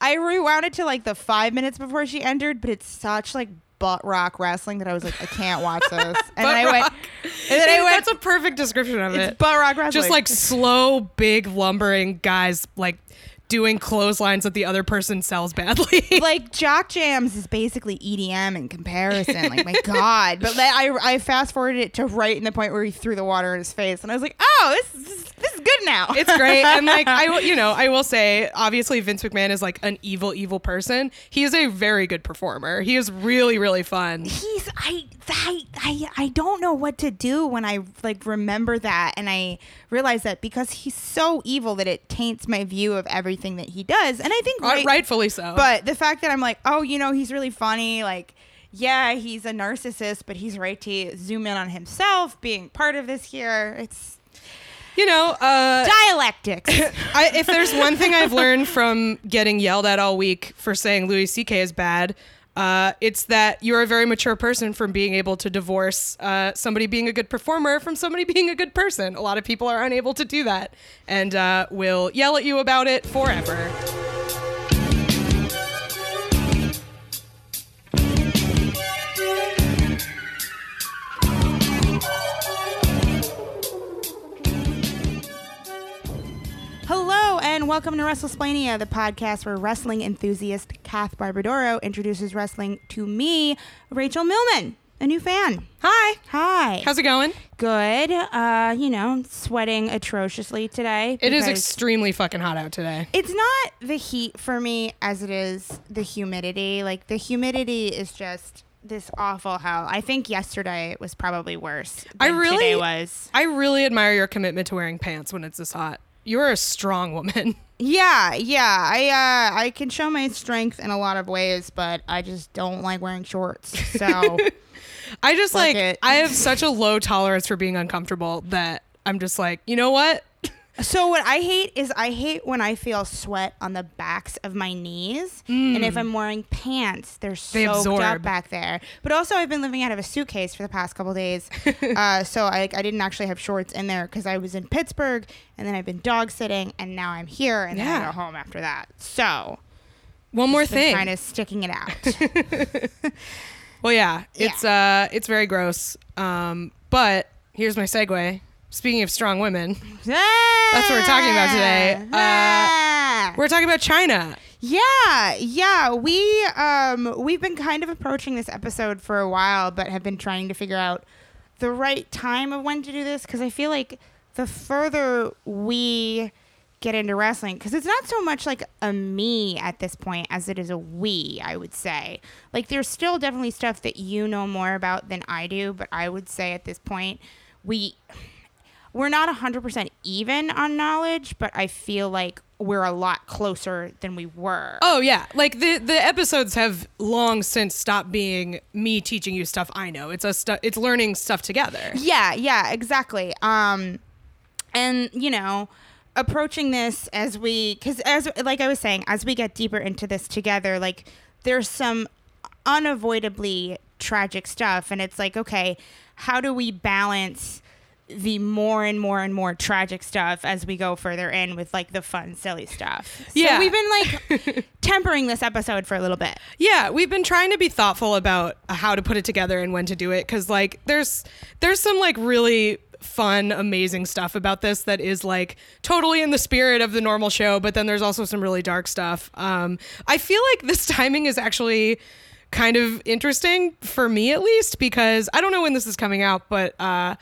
I rewound it to like the five minutes before she entered, but it's such like butt rock wrestling that I was like, I can't watch this. And then I went, rock. and then I went, That's a perfect description of it's it. butt rock wrestling. Just like slow, big, lumbering guys like doing clotheslines that the other person sells badly. like Jock Jams is basically EDM in comparison. Like my God, but I I fast forwarded it to right in the point where he threw the water in his face, and I was like, oh, this is, this is good now. it's great and like i will you know i will say obviously vince mcmahon is like an evil evil person he is a very good performer he is really really fun he's I, I I I don't know what to do when I like remember that and I realize that because he's so evil that it taints my view of everything that he does. And I think Right- rightfully so But the fact that I'm like, oh, you know, he's really funny, like yeah, he's a narcissist, but he's right to zoom in on himself being part of this here. It's you know uh dialectics. I, if there's one thing I've learned from getting yelled at all week for saying Louis C.K. is bad, uh, it's that you're a very mature person from being able to divorce uh, somebody being a good performer from somebody being a good person. A lot of people are unable to do that and uh, will yell at you about it forever. Welcome to WrestleSplania, the podcast where wrestling enthusiast Kath Barbadoro introduces wrestling to me, Rachel Millman, a new fan. Hi. Hi. How's it going? Good. Uh, you know, sweating atrociously today. It is extremely fucking hot out today. It's not the heat for me as it is the humidity. Like the humidity is just this awful hell. I think yesterday it was probably worse. I really today was. I really admire your commitment to wearing pants when it's this hot. You're a strong woman. Yeah, yeah. I uh I can show my strength in a lot of ways, but I just don't like wearing shorts. So I just Fuck like it. I have such a low tolerance for being uncomfortable that I'm just like, you know what? So what I hate is I hate when I feel sweat on the backs of my knees, and if I'm wearing pants, they're They soaked up back there. But also, I've been living out of a suitcase for the past couple days, uh, so I, I didn't actually have shorts in there because I was in Pittsburgh, and then I've been dog sitting, and now I'm here, and then I Yeah. go home after that. So One more thing. kind of sticking it out. well, yeah, it's uh it's very gross. Um, but here's my segue. Speaking of strong women, That's what we're talking about today. Uh, we're talking about Chyna. Yeah, yeah. We um we've been kind of approaching this episode for a while, but have been trying to figure out the right time of when to do this because I feel like the further we get into wrestling, because it's not so much like a me at this point as it is a we. I would say like there's still definitely stuff that you know more about than I do, but I would say at this point we we're not 100% even on knowledge, but I feel like we're a lot closer than we were. Oh yeah, like the the episodes have long since stopped being me teaching you stuff I know. It's a stu- it's learning stuff together. Yeah, yeah, exactly. Um and you know, approaching this as we cuz as like I was saying, as we get deeper into this together, like there's some unavoidably tragic stuff and it's like, okay, how do we balance the more and more and more tragic stuff as we go further in with like the fun silly stuff. So Yeah. we've been like tempering this episode for a little bit. Yeah, we've been trying to be thoughtful about how to put it together and when to do it cuz like there's there's some like really fun amazing stuff about this that is like totally in the spirit of the normal show but then there's also some really dark stuff. Um I feel like this timing is actually kind of interesting for me at least because I don't know when this is coming out but uh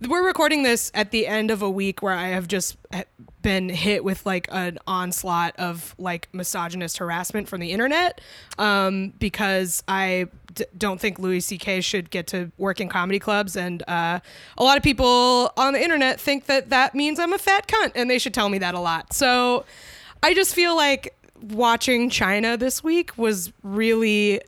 we're recording this at the end of a week where I have just eh, been hit with like an onslaught of like misogynist harassment from the internet um, because I d- don't think Louis C.K. should get to work in comedy clubs. And uh, a lot of people on the internet think that that means I'm a fat cunt and they should tell me that a lot. So I just feel like watching Chyna this week was really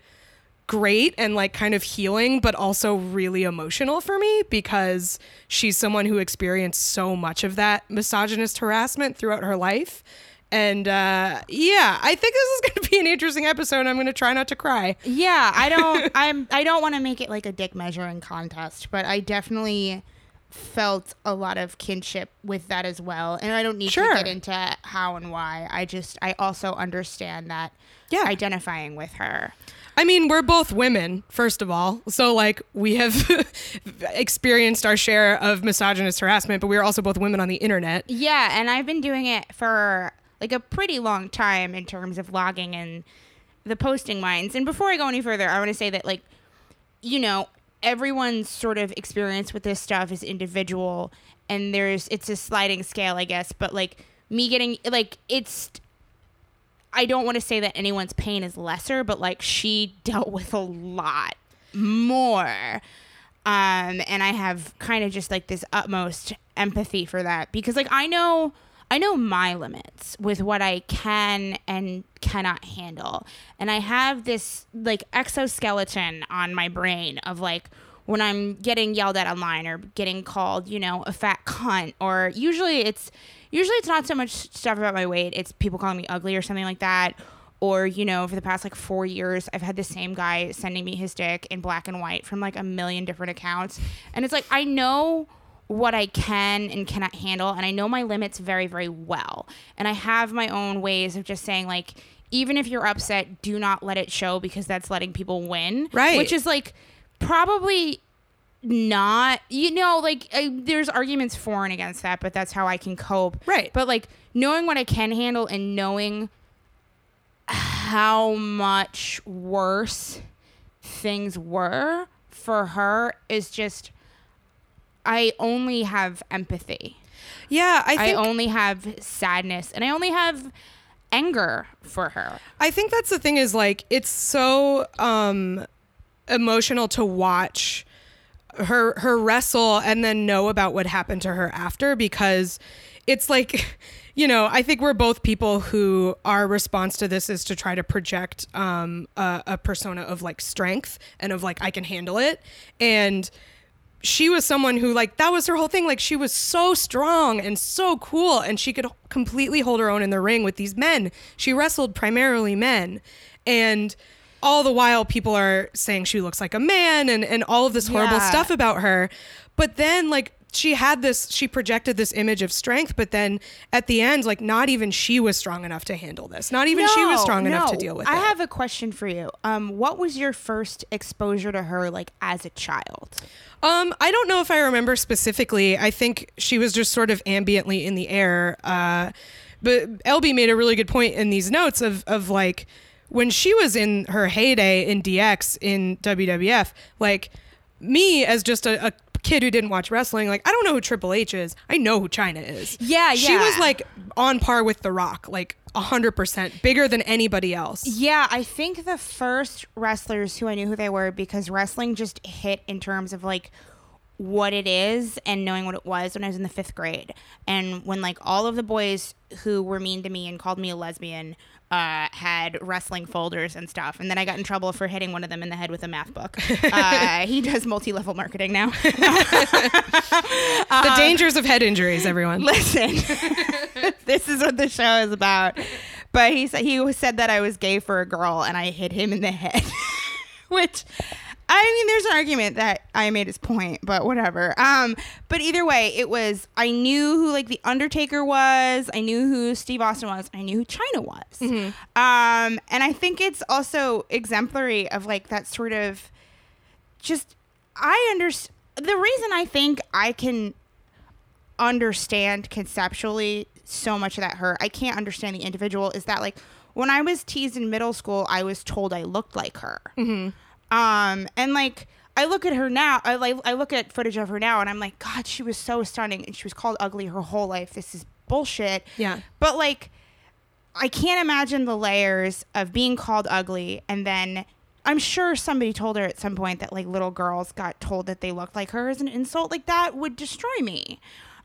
great and like kind of healing, but also really emotional for me because she's someone who experienced so much of that misogynist harassment throughout her life. And uh, yeah, I think this is going to be an interesting episode. I'm going to try not to cry. Yeah, I don't I'm I don't want to make it like a dick measuring contest, but I definitely felt a lot of kinship with that as well. And I don't need Sure. to get into how and why. I just I also understand that Yeah. identifying with her. I mean, we're both women, first of all. So, like, we have experienced our share of misogynist harassment, but we are also both women on the internet. Yeah, and I've been doing it for like a pretty long time in terms of logging and the posting mines. And before I go any further, I want to say that like you know, everyone's sort of experience with this stuff is individual and there's it's a sliding scale, I guess, but like me getting like it's I don't want to say that anyone's pain is lesser, but like she dealt with a lot more. Um, and I have kind of just like this utmost empathy for that because like I know I know my limits with what I can and cannot handle. And I have this like exoskeleton on my brain of like when I'm getting yelled at online or getting called, you know, a fat cunt or usually it's usually it's not so much stuff about my weight, it's people calling me ugly or something like that. Or, you know, for the past like four years, I've had the same guy sending me his dick in black and white from like a million different accounts. And it's like, I know what I can and cannot handle, and I know my limits very, very well. And I have my own ways of just saying, like, even if you're upset, do not let it show because that's letting people win. Right. Which is like probably not, you know, like I, there's arguments for and against that, but that's how I can cope. Right. But like knowing what I can handle and knowing how much worse things were for her is just I only have empathy. Yeah, I I, only have sadness and I only have anger for her. I think that's the thing is like it's so um emotional to watch her her wrestle and then know about what happened to her after because it's like you know I think we're both people who our response to this is to try to project um a, a persona of like strength and of like I can handle it. And she was someone who like that was her whole thing. Like she was so strong and so cool and she could completely hold her own in the ring with these men. She wrestled primarily men. And all the while people are saying she looks like a man and and all of this horrible Yeah. stuff about her but then like she had this she projected this image of strength but then at the end like not even she was strong enough to handle this not even she was No, strong enough to deal with I it i have a question for you. Um, what was your first exposure to her like as a child? Um, I don't know if I remember specifically. I think she was just sort of ambiently in the air. Uh, but LB made a really good point in these notes of of like when she was in her heyday in DX in WWF, like me as just a, a kid who didn't watch wrestling, like I don't know who Triple H is. I know who Chyna is. Yeah, yeah. She was like on par with The Rock, like hundred percent bigger than anybody else. Yeah, I think the first wrestlers who I knew who they were because wrestling just hit in terms of like what it is and knowing what it was when I was in the fifth grade. And when like all of the boys who were mean to me and called me a lesbian uh, had wrestling folders and stuff. And then I got in trouble for hitting one of them in the head with a math book. Uh, he does multi level marketing now. the dangers of head injuries, everyone. Listen, this is what the show is about. But he said he said that I was gay for a girl, and I hit him in the head. Which, I mean, there's an argument that I made his point, but whatever. Um, but either way, it was I knew who like the Undertaker was, I knew who Steve Austin was, I knew who Chyna was. Um, and I think it's also exemplary of like that sort of just I understand the reason I think I can understand conceptually so much of that hurt. I can't understand the individual. Is that like when I was teased in middle school, I was told I looked like her. Um, and like I look at her now, I like I look at footage of her now, and I'm like, God, she was so stunning, and she was called ugly her whole life. This is bullshit. Yeah. But like, I can't imagine the layers of being called ugly and then. I'm sure somebody told her at some point that like little girls got told that they looked like her as an insult like that would destroy me.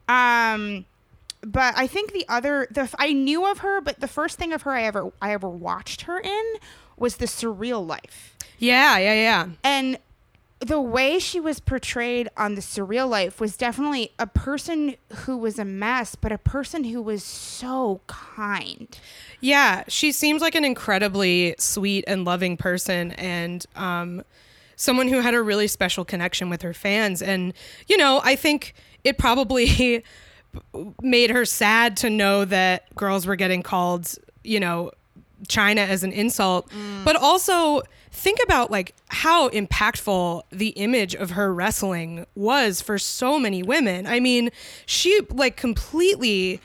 Um, but I think the other the I knew of her, but the first thing of her I ever I ever watched her in was the Surreal Life, Yeah, yeah, yeah. and the way she was portrayed on the Surreal Life was definitely a person who was a mess, but a person who was so kind. Yeah, she seems like an incredibly sweet and loving person and um, someone who had a really special connection with her fans. And, you know, I think it probably made her sad to know that girls were getting called, you know, Chyna as an insult, but also think about like how impactful the image of her wrestling was for so many women. I mean, she like completely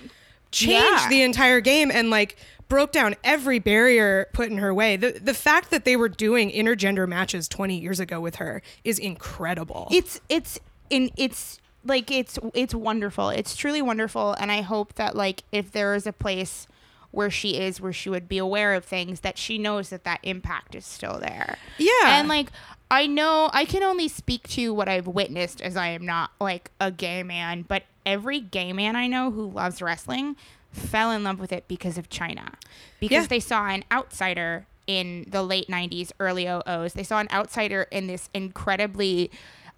changed Yeah. the entire game and like broke down every barrier put in her way. The the fact that they were doing intergender matches 20 years ago with her is incredible. it's it's in it's like it's it's wonderful it's truly wonderful and i hope that like if there is a place where she is where she would be aware of things that she knows that that impact is still there Yeah. and like i know i can only speak to what i've witnessed as i am not like a gay man but every gay man i know who loves wrestling fell in love with it because of Chyna because Yeah. they saw an outsider in the late 90s early 00s they saw an outsider in this incredibly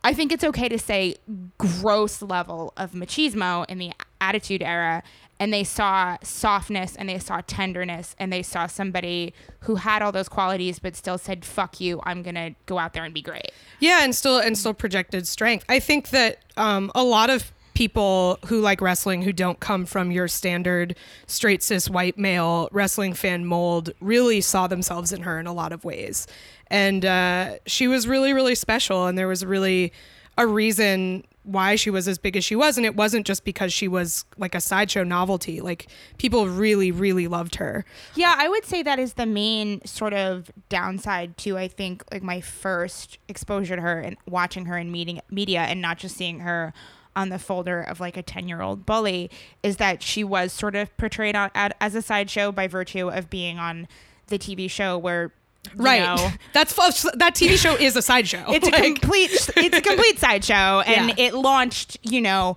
i think it's okay to say gross level of machismo in the attitude era and they saw softness and they saw tenderness and they saw somebody who had all those qualities but still said fuck you i'm gonna go out there and be great Yeah, and still and still projected strength. I think that um, a lot of people who like wrestling who don't come from your standard straight cis white male wrestling fan mold really saw themselves in her in a lot of ways, and uh, she was really really special, and there was really a reason why she was as big as she was and it wasn't just because she was like a sideshow novelty. Like people really really loved her. Yeah, I would say that is the main sort of downside to I think like my first exposure to her and watching her in meeting media and not just seeing her on the folder of like a 10 year old bully is that she was sort of portrayed on, as a sideshow by virtue of being on the TV show where right. know, that's that tv show is a sideshow. It's a complete it's a complete sideshow and Yeah. it launched you know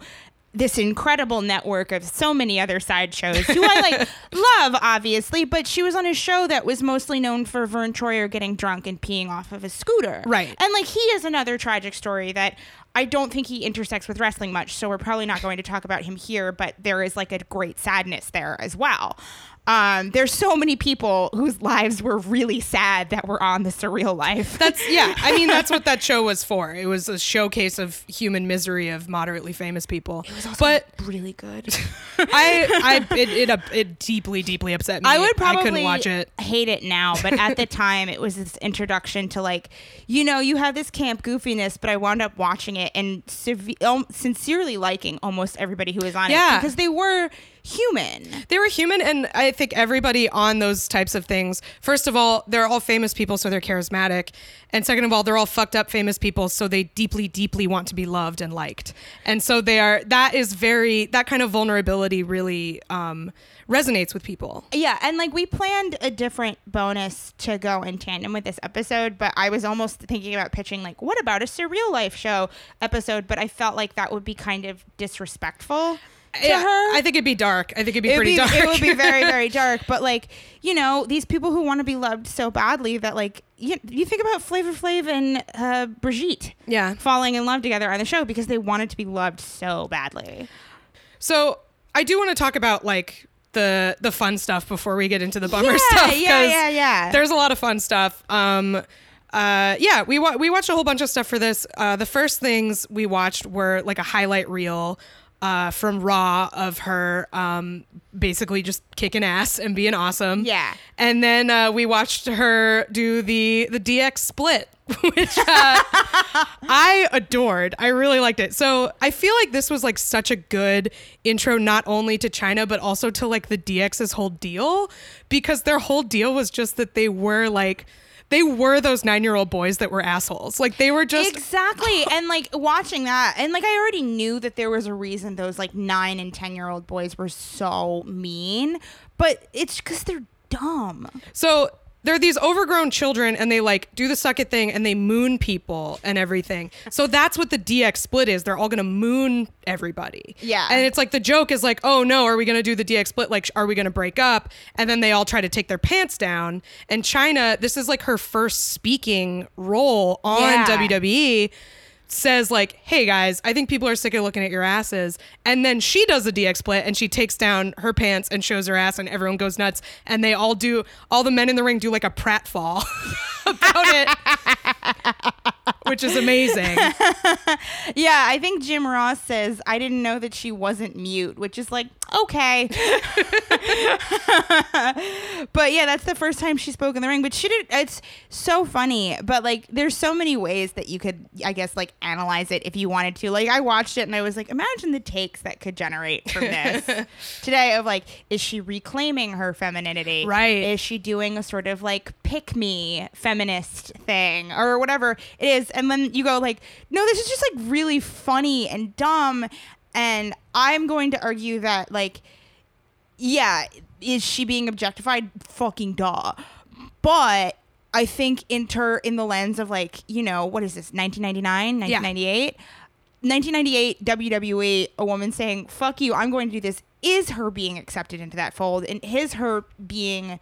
this incredible network of so many other sideshows who I like love obviously but she was on a show that was mostly known for Vern Troyer getting drunk and peeing off of a scooter. Right. and like he is another tragic story that I don't think he intersects with wrestling much so we're probably not going to talk about him here but there is like a great sadness there as well um, there's so many people whose lives were really sad that were on the surreal life That's yeah. I mean, that's what that show was for. It was a showcase of human misery of moderately famous people. but it was also really good I, I, it, it, uh, it deeply, deeply upset me. I would probably I couldn't watch it. hate it now, but at the time it was this introduction to like, you know, you have this camp goofiness, but I wound up watching it and sev- um, sincerely liking almost everybody who was on Yeah. it because they were human. They were human, and I think everybody on those types of things. First of all, they're all famous people, so they're charismatic, and second of all, they're all fucked up famous people, so they deeply, deeply want to be loved and liked, and so they are. That is very that kind of vulnerability really um, resonates with people. Yeah, and like we planned a different bonus to go in tandem with this episode, but I was almost thinking about pitching like, what about a surreal life show episode? But I felt like that would be kind of disrespectful Yeah, her. I think it'd be dark. I think it'd be It would pretty be, dark. It would be very, very dark. But like, you know, these people who want to be loved so badly that like you, you think about Flavor Flav and uh, Brigitte yeah. falling in love together on the show because they wanted to be loved so badly. So I do want to talk about like the the fun stuff before we get into the bummer yeah, stuff. Yeah, yeah, yeah. There's a lot of fun stuff. Um, uh, yeah, we wa- we watched a whole bunch of stuff for this. Uh, the first things we watched were like a highlight reel. Uh, from Raw of her um, basically just kicking ass and being awesome. Yeah. And then uh, we watched her do the the DX split, which uh, I adored. I really liked it. So I feel like this was like such a good intro, not only to Chyna, but also to like the DX's whole deal, because their whole deal was just that they were like, they were those nine year old boys that were assholes. Like they were just. exactly. and like watching that, and like I already knew that there was a reason those like nine and 10 year old boys were so mean, but it's because they're dumb. So they're these overgrown children and they like do the suck it thing and they moon people and everything. So that's what the DX split is. They're all gonna moon everybody. Yeah. And it's like the joke is like, oh no, are we gonna do the DX split? Like, are we gonna break up? And then they all try to take their pants down. And Chyna, this is like her first speaking role on Yeah. WWE. Says like, hey guys, I think people are sick of looking at your asses. And then she does a DX split and she takes down her pants and shows her ass and everyone goes nuts. And they all do all the men in the ring do like a pratfall about it. Which is amazing. Yeah, I think Jim Ross says I didn't know that she wasn't mute, which is like okay. but yeah, that's the first time she spoke in the ring. But she did. It's so funny. But like, there's so many ways that you could, I guess, like analyze it if you wanted to. Like, I watched it and I was like, imagine the takes that could generate from this today. Of like, is she reclaiming her femininity? Right. Is she doing a sort of like pick me feminist thing or whatever it is? And then you go like, no, this is just like really funny and dumb. And I'm going to argue that like yeah, is she being objectified? Fucking duh. But I think inter in the lens of like, you know, what is this, 1999, 1998? 1998 WWE, a woman saying, fuck you, I'm going to do this, is her being accepted into that fold and is her being,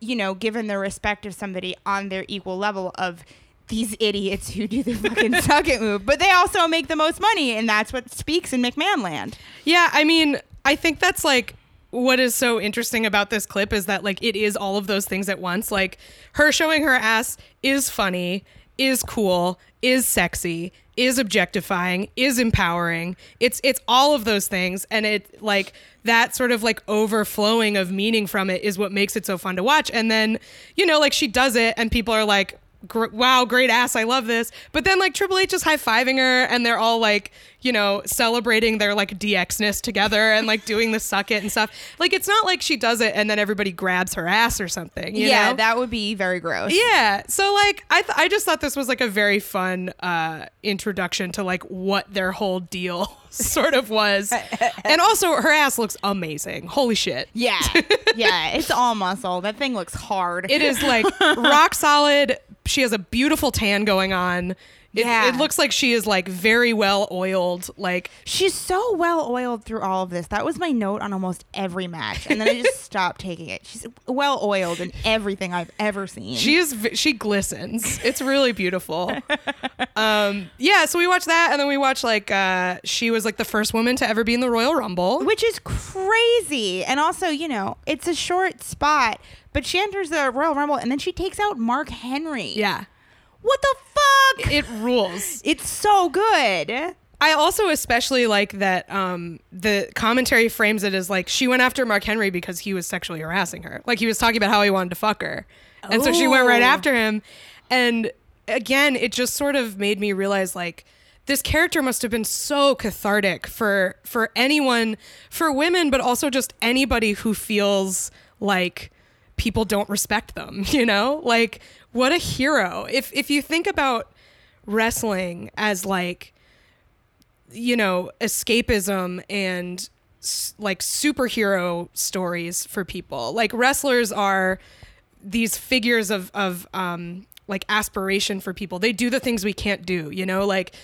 you know, given the respect of somebody on their equal level of these idiots who do the fucking suck it move. But they also make the most money, and that's what speaks in McMahon land. Yeah, I mean, I think that's like what is so interesting about this clip is that like it is all of those things at once. Like her showing her ass is funny, is cool, is sexy, is objectifying, is empowering. It's it's all of those things and it like that sort of like overflowing of meaning from it is what makes it so fun to watch. And then, you know, like she does it and people are like wow, great ass, I love this. But then like Triple H is high fiving her, and they're all like, you know, celebrating their like DXness together and like doing the suck it and stuff. Like it's not like she does it and then everybody grabs her ass or something. you yeah, know? that would be very gross. Yeah. So like I th- I just thought this was like a very fun uh introduction to like what their whole deal sort of was. and also her ass looks amazing. Holy shit. Yeah. yeah. It's all muscle. That thing looks hard. It is like rock solid. She has a beautiful tan going on. It, Yeah. it looks like she is like very well oiled. Like She's so well oiled through all of this. That was my note on almost every match. And then I just stopped taking it. She's well oiled in everything I've ever seen. she is she glistens. It's really beautiful. um yeah, so we watched that and then we watched like uh she was like the first woman to ever be in the Royal Rumble. which is crazy. And also, you know, it's a short spot, but she enters the Royal Rumble and then she takes out Mark Henry. Yeah. What the fuck? It rules. It's so good. I also especially like that um, the commentary frames it as like she went after Mark Henry because he was sexually harassing her. Like he was talking about how he wanted to fuck her. And so she went right after him. And again, it just sort of made me realize like this character must have been so cathartic for for anyone, for women, but also just anybody who feels like people don't respect them, you know? Like what a hero. If if you think about wrestling as like you know escapism and like superhero stories for people like wrestlers are these figures of of um like aspiration for people. They do the things we can't do you know? Like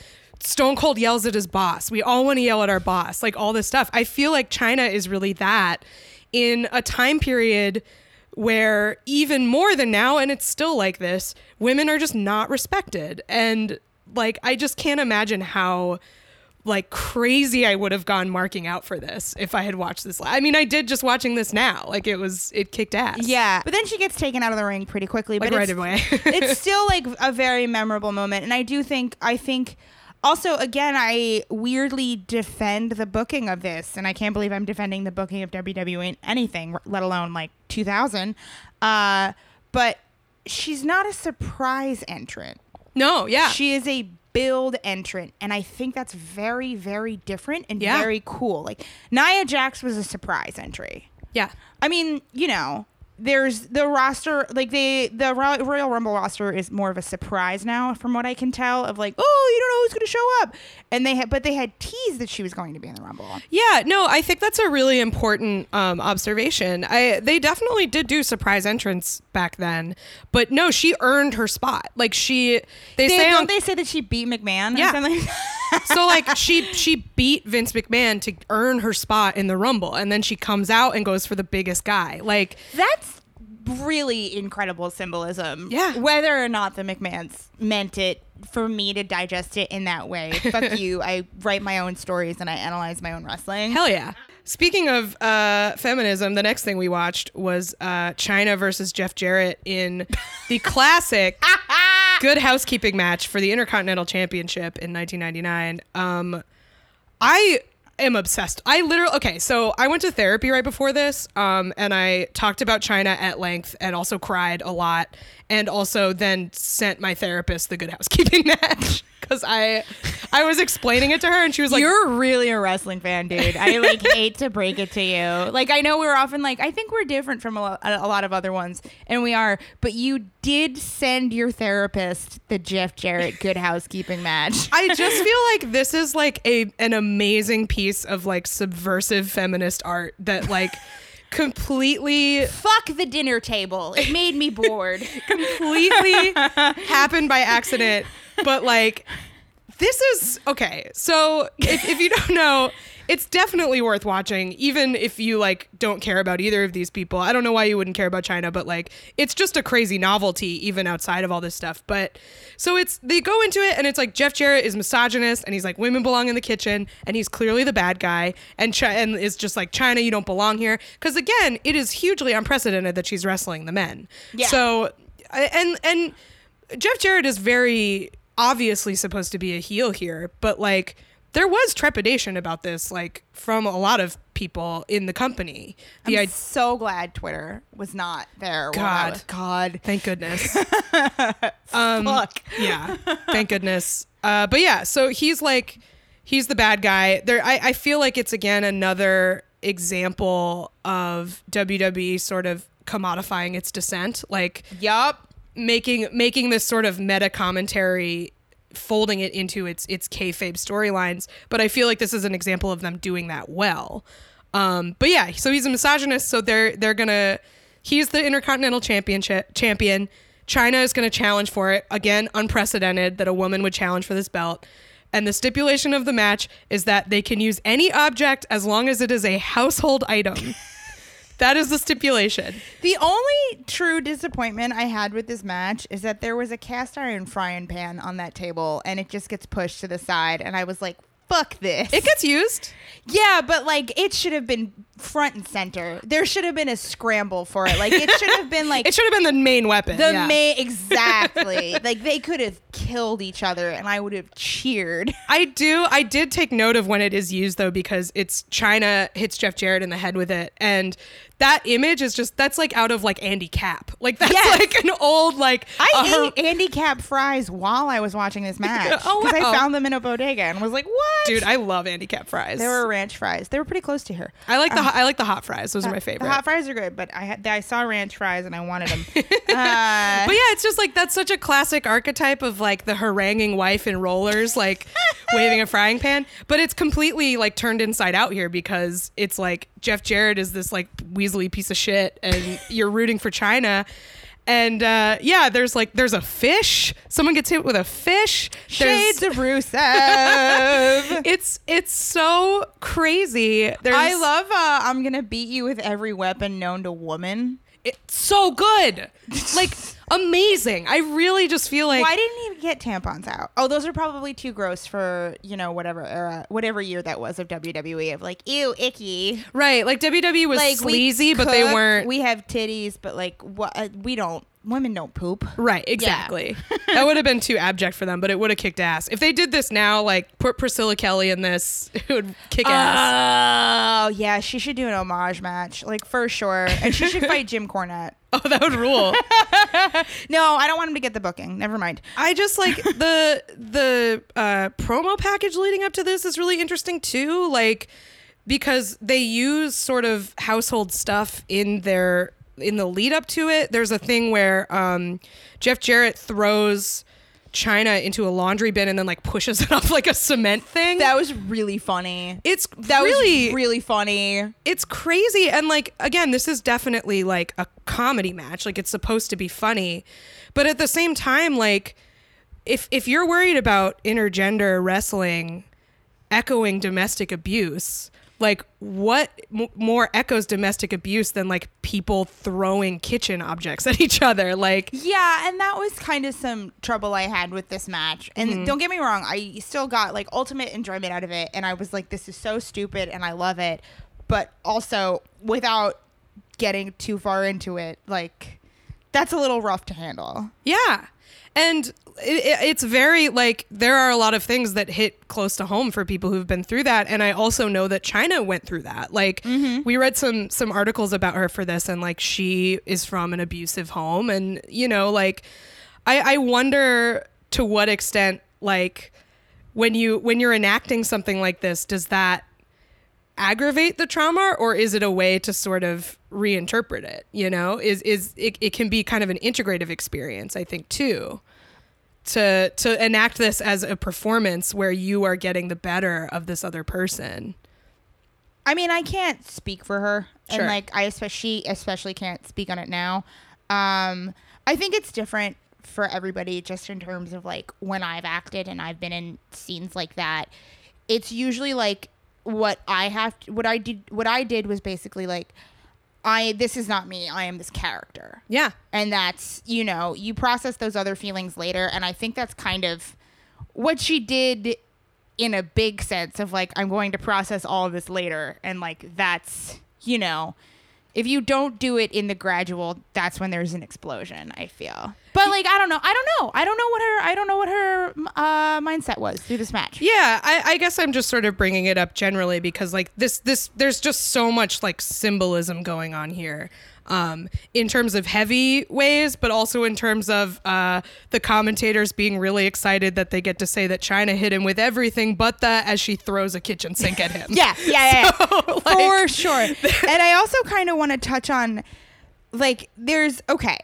stone cold yells at his boss. We all want to yell at our boss like all this stuff. I feel like Chyna is really that. In a time period where even more than now and it's still like this women are just not respected and like i just can't imagine how like crazy I would have gone marking out for this if I had watched this. I mean, I did just watching this now. Like it was, it kicked ass. Yeah. But then she gets taken out of the ring pretty quickly. like but right it's, away. it's still like a very memorable moment. And I do think, I think. Also, again, I weirdly defend the booking of this, and I can't believe I'm defending the booking of WWE in anything, let alone like 2000. Uh, but she's not a surprise entrant. no, yeah, She is a build entrant, and I think that's very, very different and Yeah. very cool. Like Nia Jax was a surprise entry. yeah, I mean, you know, there's the roster, like they, the Royal Rumble roster is more of a surprise now, from what I can tell. Of like, oh, you don't know who's going to show up, and they had, but they had teased that she was going to be in the Rumble. yeah. No, I think that's a really important um, observation. I they definitely did do surprise entrance back then, but no, she earned her spot. Like she, they, They, say don't on, they say that she beat McMahon? Yeah. So like she she beat Vince McMahon to earn her spot in the Rumble, and then she comes out and goes for the biggest guy. Like That's really incredible symbolism. Yeah. Whether or not the McMahons meant it for me to digest it in that way. Fuck you. I write my own stories and I analyze my own wrestling. Hell yeah. Speaking of uh, feminism, the next thing we watched was uh, Chyna versus Jeff Jarrett in the classic good housekeeping match for the Intercontinental Championship in 1999. Um, I am obsessed. I literally okay. So I went to therapy right before this, um, and I talked about Chyna at length, and also cried a lot, and also then sent my therapist the Good Housekeeping match because I I was explaining it to her, and she was like, You're really a wrestling fan, dude. I like hate to break it to you. Like I know we're often like I think we're different from a, a lot of other ones, and we are. But you did send your therapist the Jeff Jarrett Good Housekeeping match. I just feel like this is like a an amazing piece of like subversive feminist art that like completely Fuck the dinner table. It made me bored. completely happened by accident. But like, this is okay. So if, if you don't know, it's definitely worth watching, even if you like don't care about either of these people. I don't know why you wouldn't care about Chyna, but like, it's just a crazy novelty, even outside of all this stuff. But so it's they go into it, and it's like Jeff Jarrett is misogynist, and he's like women belong in the kitchen, and he's clearly the bad guy, and Chi- and is just like Chyna, you don't belong here, because again, it is hugely unprecedented that she's wrestling the men. Yeah. So and and Jeff Jarrett is very obviously supposed to be a heel here, but like there was trepidation about this, like from a lot of people in the company. The I'm idea, so glad Twitter was not there. God. was- God. thank goodness. um, Fuck. yeah, thank goodness. Uh, but yeah, so he's like, he's the bad guy. There, I, I feel like it's again another example of WWE sort of commodifying its dissent, like Yup. making making this sort of meta commentary folding it into its its kayfabe storylines but i feel like this is an example of them doing that well. Um but yeah so he's a misogynist so they're they're gonna he's the intercontinental championship champion. Chyna is gonna challenge for it. Again unprecedented that a woman would challenge for this belt. And the stipulation of the match is that they can use any object as long as it is a household item that is the stipulation The only true disappointment I had with this match is that there was a cast iron frying pan on that table and it just gets pushed to the side. And I was like, fuck this. it gets used yeah, but like it should have been front and center. There should have been a scramble for it. Like it should have been like It should have been the main weapon. the yeah. main exactly. like they could have killed each other and I would have cheered. I do. I did take note of when it is used though, because it's Chyna hits Jeff Jarrett in the head with it, and that image is just that's like out of like Andy Capp. Like that's Yes. like an old like. I uh, ate Andy Capp fries while I was watching this match Oh, because wow. I found them in a bodega and was like, "What, Dude, I love Andy Capp fries. They were ranch fries. They were pretty close to here. I like the ho- I like the hot fries. Those are my favorite. The hot fries are good, but I had I saw ranch fries and I wanted them. uh, But yeah, it's just like that's such a classic archetype of like the haranguing wife in rollers, like waving a frying pan. But it's completely like turned inside out here because it's like Jeff Jarrett is this like weaselly piece of shit, and you're rooting for Chyna. And uh, yeah, there's like there's a fish. Someone gets hit with a fish. There's- Shades of Rusev. It's it's so crazy. There's, I love. Uh, I'm gonna beat you with every weapon known to woman. it's so good, like amazing. I really just feel like Why didn't he get tampons out? Oh, those are probably too gross for you know whatever era, whatever year that was of WWE. Of like, ew, icky. right, like WWE was like sleazy, but they weren't. We have titties, but like, what? Uh, we don't. Women don't poop. Right, exactly. that would have been too abject for them, but it would have kicked ass. If they did this now, like put Priscilla Kelly in this, it would kick ass. Oh yeah, she should do an homage match, like for sure, and she should fight Jim Cornette. Oh, that would rule. No, I don't want him to get the booking. Never mind. I just like the the uh, promo package leading up to this is really interesting too, like because they use sort of household stuff in their in the lead up to it. There's a thing where um, Jeff Jarrett throws Chyna into a laundry bin and then like pushes it off like a cement thing. That was really funny. it's That really was really funny. it's crazy and like again this is definitely like a comedy match like it's supposed to be funny but at the same time like if if you're worried about intergender wrestling echoing domestic abuse like what m- more echoes domestic abuse than like people throwing kitchen objects at each other like Yeah, and that was kind of some trouble I had with this match. And mm-hmm. don't get me wrong, I still got like ultimate enjoyment out of it, and I was like, this is so stupid, and I love it. But also, without getting too far into it, like that's a little rough to handle. Yeah. And it, it, it's very like there are a lot of things that hit close to home for people who've been through that. And I also know that Chyna went through that. Like mm-hmm. we read some some articles about her for this and like she is from an abusive home. And you know like I I wonder to what extent like when you when you're enacting something like this does that aggravate the trauma or is it a way to sort of reinterpret it you know is is it, it can be kind of an integrative experience i think too to to enact this as a performance where you are getting the better of this other person I mean, I can't speak for her, Sure. and like I especially especially can't speak on it now. Um, I think it's different for everybody, just in terms of like when I've acted and I've been in scenes like that. It's usually like what I have, to, what I did, what I did was basically like, I this is not me. I am this character. yeah and that's you know you process those other feelings later and i think that's kind of what she did in a big sense of like i'm going to process all of this later and like that's you know if you don't do it in the gradual that's when there's an explosion i feel. But like i don't know. I don't know. I don't know what her i don't know what her uh mindset was through this match. Yeah, I, I guess I'm just sort of bringing it up generally because like this this there's just so much like symbolism going on here. Um, in terms of heavy ways, but also in terms of uh, the commentators being really excited that they get to say that Chyna hit him with everything but the as she throws a kitchen sink at him. Yeah, yeah, yeah, yeah. So, for sure. and I also kind of want to touch on, like, there's okay,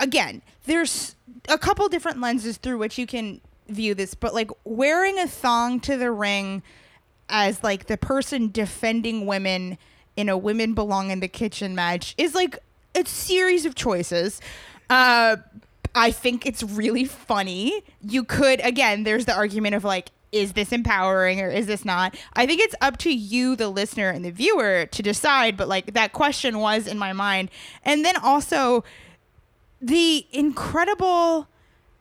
again, there's a couple different lenses through which you can view this, but like wearing a thong to the ring as like the person defending women in a women belong in the kitchen match is like a series of choices. Uh, I think it's really funny. You could again, there's the argument of like, is this empowering or is this not? I think it's up to you, the listener and the viewer, to decide. But like that question was in my mind, and then also the incredible.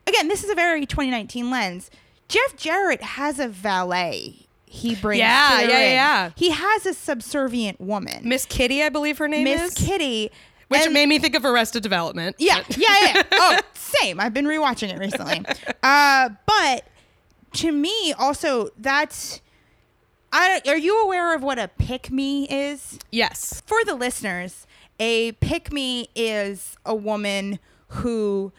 Again, this is a very 2019 lens. Jeff Jarrett has a valet. He brings Yeah, yeah, ring. yeah. He has a subservient woman, Miss Kitty, I believe her name is. Miss is, Kitty, which and- made me think of Arrested Development. yeah, yeah, yeah. Oh, same. I've been rewatching it recently. Uh, but to me, also, that's. I, are you aware of what a pick me is? yes, For the listeners, a pick me is a woman who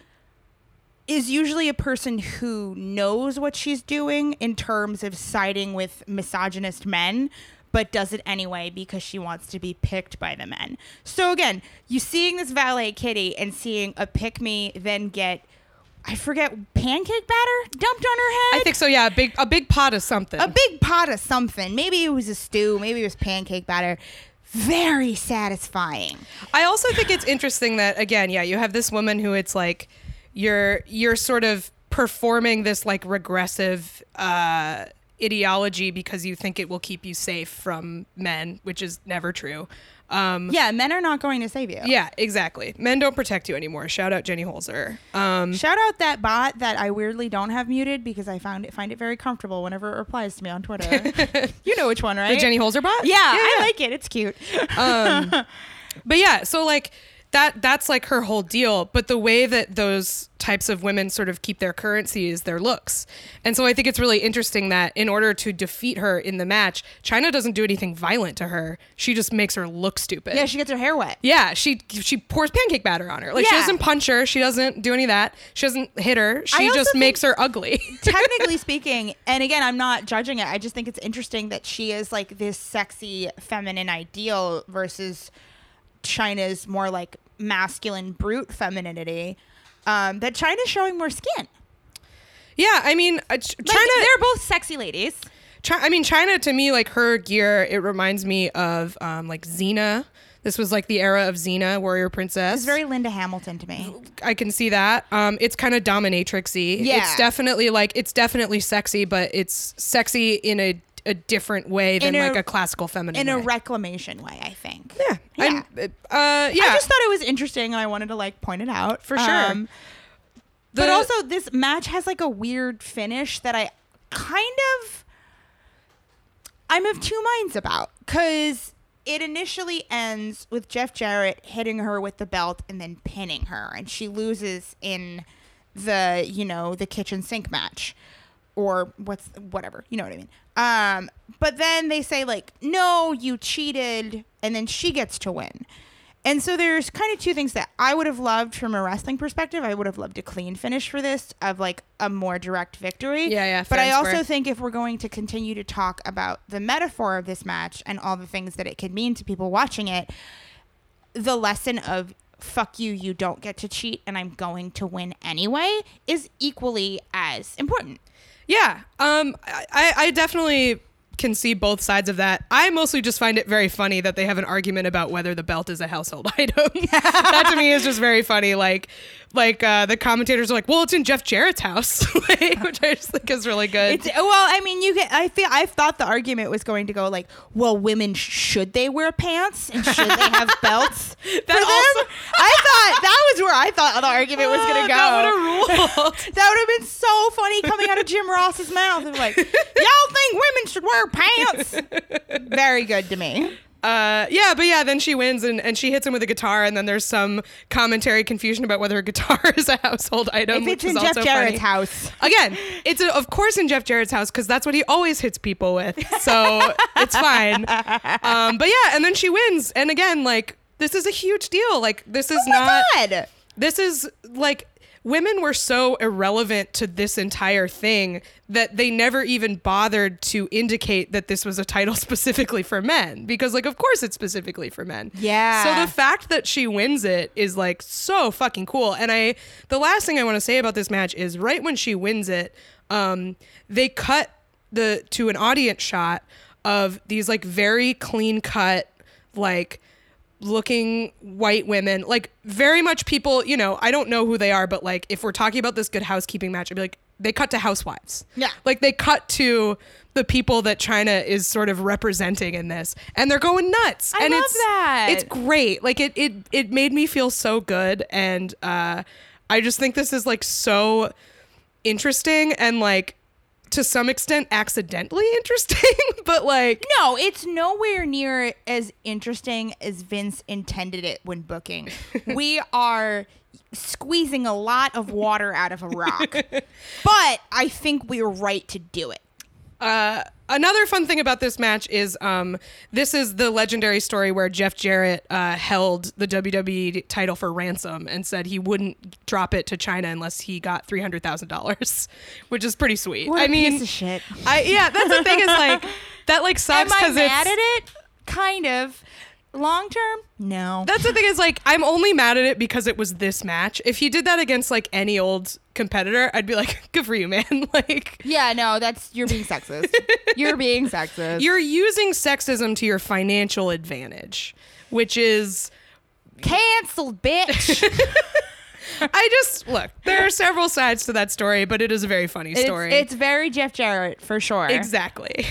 is usually a person who knows what she's doing in terms of siding with misogynist men but does it anyway because she wants to be picked by the men. So again, you seeing this valet kitty and seeing a pick me then get I forget pancake batter dumped on her head. I think so. Yeah, a big a big pot of something. a big pot of something. Maybe it was a stew, maybe it was pancake batter. Very satisfying. I also think it's interesting that again, yeah, you have this woman who it's like you're you're sort of performing this like regressive uh ideology because you think it will keep you safe from men, which is never true. Um Yeah, men are not going to save you. yeah, exactly. Men don't protect you anymore. Shout out Jenny Holzer. Um Shout out that bot that I weirdly don't have muted because I found it find it very comfortable whenever it replies to me on Twitter. you know which one, right? the Jenny Holzer bot? Yeah, I like it. It's cute. um, but yeah, so like that that's like her whole deal. But the way that those types of women sort of keep their currency is their looks. And so I think it's really interesting that in order to defeat her in the match, Chyna doesn't do anything violent to her. She just makes her look stupid. yeah, she gets her hair wet. Yeah, she she pours pancake batter on her. Like she doesn't punch her. She doesn't do any of that. She doesn't hit her. She just makes her ugly. Technically speaking, and again, I'm not judging it. I just think it's interesting that she is like this sexy feminine ideal versus Chyna's more like masculine brute femininity. Um, that Chyna's showing more skin. yeah, I mean, uh, Ch- Like, Chyna. they're both sexy ladies. Chi- I mean, Chyna to me, like her gear, it reminds me of um, like Xena. This was like the era of Xena, warrior princess. It's very Linda Hamilton to me. I can see that. Um, it's kind of dominatrixy. Yeah. It's definitely like it's definitely sexy, but it's sexy in a, a different way than In like a classical feminine. In a reclamation way, I think. yeah. Yeah. I'm- uh, yeah. I just thought it was interesting and I wanted to like point it out. For sure. but The- also this match has like a weird finish that I kind of I'm of two minds about cuz it initially ends with Jeff Jarrett hitting her with the belt and then pinning her, and she loses in the you know the kitchen sink match or what's whatever you know what i mean um but then they say like no you cheated and then she gets to win and so there's kind of two things that I would have loved from a wrestling perspective. I would have loved a clean finish for this of like a more direct victory. Yeah, yeah, But I also square. think if we're going to continue to talk about the metaphor of this match and all the things that it could mean to people watching it, the lesson of fuck you, you don't get to cheat and I'm going to win anyway is equally as important. Yeah, um, I, I I definitely can see both sides of that. I mostly just find it very funny that they have an argument about whether the belt is a household item. that to me is just very funny. Like, like uh, the commentators are like, "Well, it's in Jeff Jarrett's house," like, which I just think is really good. It's well, I mean, you get. I feel. I thought the argument was going to go like, well, women should they wear pants and should they have belts for them? I thought that was where I thought the argument was going to go. That would have ruled. That would have been so funny coming out of Jim Ross's mouth. Of like, y'all think women should wear pants? Very good to me. Uh, yeah, but yeah, then she wins and, and she hits him with a guitar, and then there's some commentary confusion about whether a guitar is a household item. If which it's in is Jeff Jarrett's funny. house, Again, it's a, of course in Jeff Jarrett's house because that's what he always hits people with. So it's fine. Um, but yeah, and then she wins, and again, like this is a huge deal. Like this is oh not. god. This is like women were so irrelevant to this entire thing that they never even bothered to indicate that this was a title specifically for men because like of course it's specifically for men. Yeah. So the fact that she wins it is like so fucking cool. And I the last thing I want to say about this match is right when she wins it, um they cut the to an audience shot of these like very clean cut like looking white women, like very much people, you know, I don't know who they are, but like if we're talking about this good housekeeping match, I'd be like, they cut to housewives. Yeah. Like they cut to the people that Chyna is sort of representing in this. And they're going nuts. I and love it's that. it's great. Like it it it made me feel so good. And uh I just think this is like so interesting and like to some extent accidentally interesting, but like No, it's nowhere near as interesting as Vince intended it when booking. we are squeezing a lot of water out of a rock. but I think we're right to do it. Uh, another fun thing about this match is um, this is the legendary story where Jeff Jarrett uh, held the WWE title for ransom and said he wouldn't drop it to Chyna unless he got three hundred thousand dollars, which is pretty sweet. What I mean, piece of shit. I yeah, that's the thing is like that like sucks because mad it's. at it? Kind of. Long term? No. That's the thing is like I'm only mad at it because it was this match. If you did that against like any old competitor, I'd be like, good for you, man. like yeah, no, that's you're being sexist. you're being sexist. you're using sexism to your financial advantage, which is canceled, bitch. I just look. There are several sides to that story, but it is a very funny it's, story. it's very Jeff Jarrett for sure. exactly.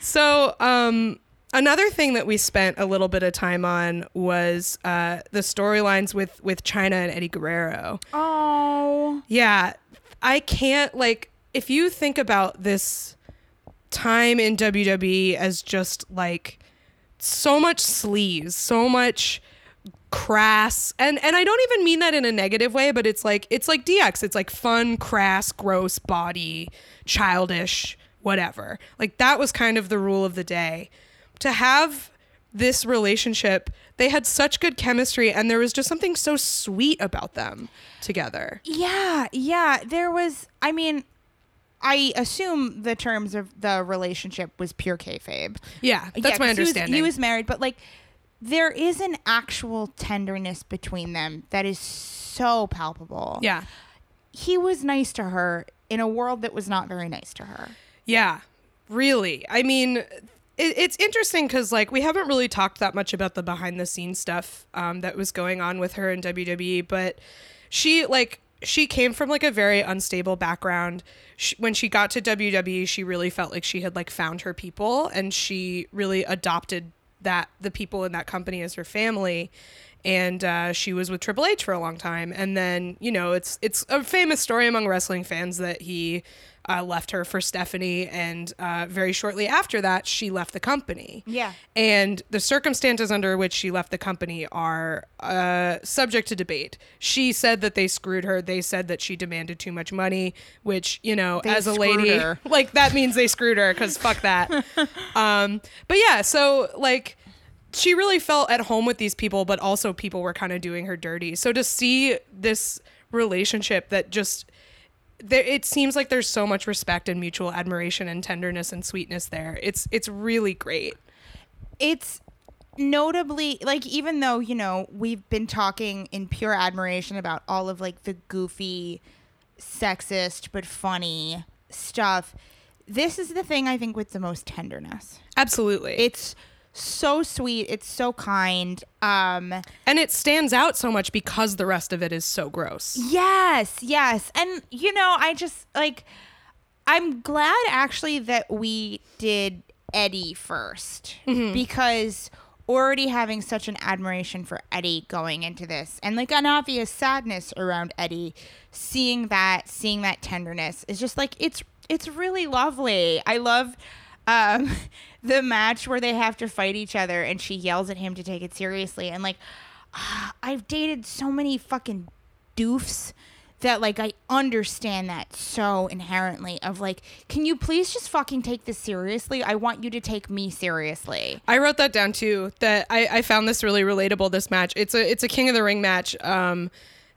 so, um, another thing that we spent a little bit of time on was uh, the storylines with with Chyna and Eddie Guerrero. Oh. Yeah, I can't like if you think about this time in WWE as just like so much sleaze, so much crass and and I don't even mean that in a negative way, but it's like it's like DX. It's like fun, crass, gross body, childish, whatever. Like that was kind of the rule of the day. To have this relationship, they had such good chemistry and there was just something so sweet about them together. Yeah, yeah. There was. I mean, I assume the terms of the relationship was pure kayfabe. Yeah, that's Yeah, my 'cause he was- understanding. He was, married, but like, there is an actual tenderness between them that is so palpable. yeah, he was nice to her in a world that was not very nice to her. yeah, really. I mean, it, it's interesting because like we haven't really talked that much about the behind the scenes stuff um, that was going on with her in WWE, but she like she came from like a very unstable background. She, when she got to WWE, she really felt like she had like found her people, and she really adopted that the people in that company as her family. And uh, she was with Triple H for a long time, and then you know it's it's a famous story among wrestling fans that he uh, left her for Stephanie, and uh, very shortly after that, she left the company. Yeah. And the circumstances under which she left the company are uh, subject to debate. She said that they screwed her. They said that she demanded too much money, which, you know, They as a lady, her. like that means they screwed her because fuck that. um, but yeah, so like she really felt at home with these people, but also people were kind of doing her dirty. So to see this relationship that just there it seems like there's so much respect and mutual admiration and tenderness and sweetness there. It's it's really great. it's notably like even though you know we've been talking in pure admiration about all of like the goofy sexist but funny stuff this is the thing i think with the most tenderness Absolutely. it's so sweet it's so kind um and it stands out so much because the rest of it is so gross. Yes, yes. And you know, I just like I'm glad actually that we did Eddie 1st because already having such an admiration for Eddie going into this and like an obvious sadness around Eddie, seeing that, seeing that tenderness is just like it's it's really lovely. I love um the match where they have to fight each other and she yells at him to take it seriously and like I've dated so many fucking doofs that like I understand that so inherently of like can you please just fucking take this seriously? I want you to take me seriously. I wrote that down too. That I, I found this really relatable. This match. It's a it's a King of the Ring match. Um,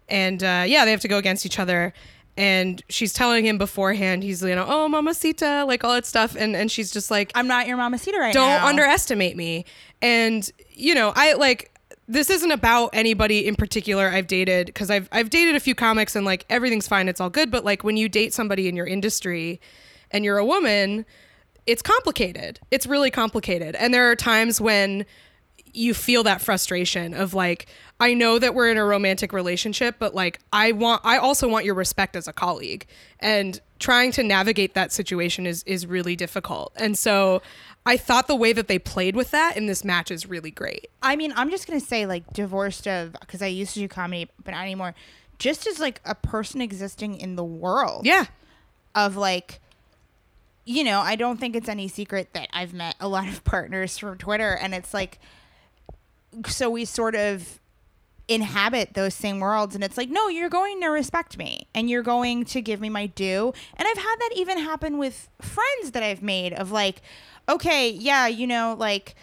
and uh, yeah, they have to go against each other. And she's telling him beforehand, he's you know, oh mamacita, like all that stuff. And and she's just like, I'm not your mamacita right now. don't now. underestimate me. And you know, I like this isn't about anybody in particular I've dated because I've I've dated a few comics and like everything's fine, it's all good. But like when you date somebody in your industry and you're a woman, it's complicated. It's really complicated. And there are times when you feel that frustration of like I know that we're in a romantic relationship but like I want I also want your respect as a colleague and trying to navigate that situation is is really difficult. And so I thought the way that they played with that in this match is really great. I mean, I'm just gonna say like divorced of because I used to do comedy, but not anymore. Just as like a person existing in the world. Yeah. of like you know i don't think it's any secret that i've met a lot of partners from twitter and it's like so we sort of inhabit those same worlds and it's like no you're going to respect me and you're going to give me my due and i've had that even happen with friends that i've made of like okay yeah you know like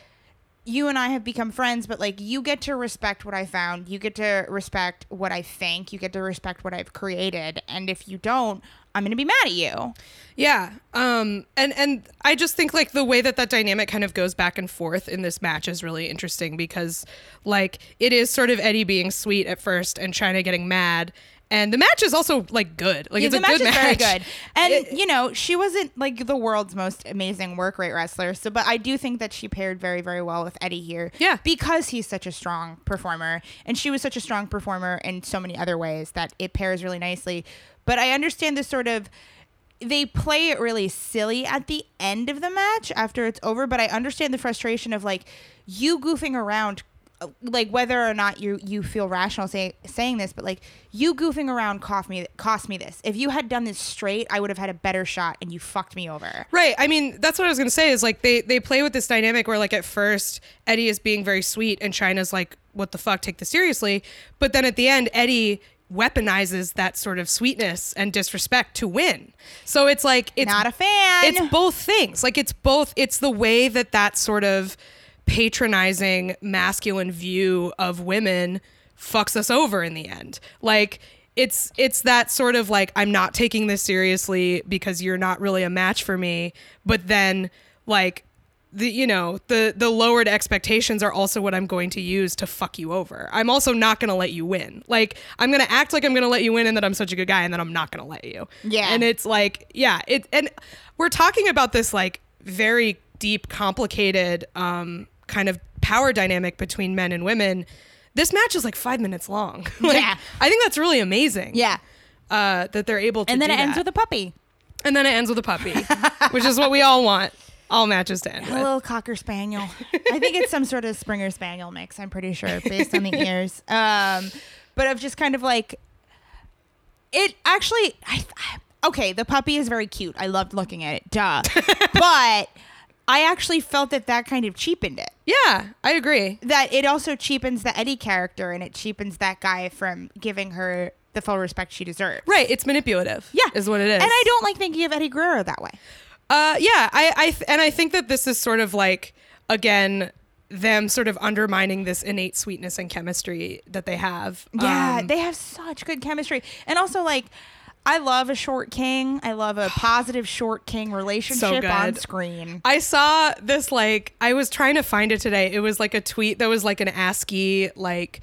you and I have become friends, but like you get to respect what I found. You get to respect what I think. You get to respect what I've created. And if you don't, I'm going to be mad at you. Yeah. Um and and I just think like the way that that dynamic kind of goes back and forth in this match is really interesting because like it is sort of Eddie being sweet at first and Chyna getting mad and the match is also like good. Like Yeah, it's the a match good match. very good. And It- you know, she wasn't like the world's most amazing work rate wrestler. So, but I do think that she paired very, very well with Eddie here. Yeah. because he's such a strong performer, and she was such a strong performer in so many other ways that it pairs really nicely. But I understand the sort of. They play it really silly at the end of the match after it's over, but I understand the frustration of like you goofing around uh, like whether or not you you feel rational say, saying this, but like you goofing around cost me cost me this. If you had done this straight, I would have had a better shot, and you fucked me over. Right. I mean, that's what I was gonna say. Is like they they play with this dynamic where like at first Eddie is being very sweet and Chyna's like, "What the fuck? Take this seriously." But then at the end, Eddie weaponizes that sort of sweetness and disrespect to win. So it's like it's Not a fan. It's both things. Like it's both. It's the way that that sort of patronizing masculine view of women fucks us over in the end. Like it's it's that sort of like I'm not taking this seriously because you're not really a match for me, but then like the you know the the lowered expectations are also what I'm going to use to fuck you over. I'm also not going to let you win. Like I'm going to act like I'm going to let you win and that I'm such a good guy and then I'm not going to let you. Yeah. And it's like yeah, it and we're talking about this like very deep complicated um kind of power dynamic between men and women. This match is like 5 minutes long. Like, Yeah. I think that's really amazing. yeah, Uh that they're able to and then it ends with a puppy, and then it ends with a puppy, which is what we all want all matches to end a with. little cocker spaniel. I think it's some sort of Springer Spaniel mix. I'm pretty sure based on the ears. Um, but of just kind of like it. Actually, I okay, the puppy is very cute. I loved looking at it. Duh. but I actually felt that that kind of cheapened it. Yeah, I agree. That it also cheapens the Eddie character and it cheapens that guy from giving her the full respect she deserves. Right, it's manipulative. Yeah, is what it is. And I don't like thinking of Eddie Guerrero that way. Uh, yeah, I, I, th- and I think that this is sort of like again them sort of undermining this innate sweetness and chemistry that they have. Yeah, Um, they have such good chemistry, and also like. I love a short king. I love a positive short king relationship on screen. I saw this like I was trying to find it today. It was like a tweet that was like an ASCII like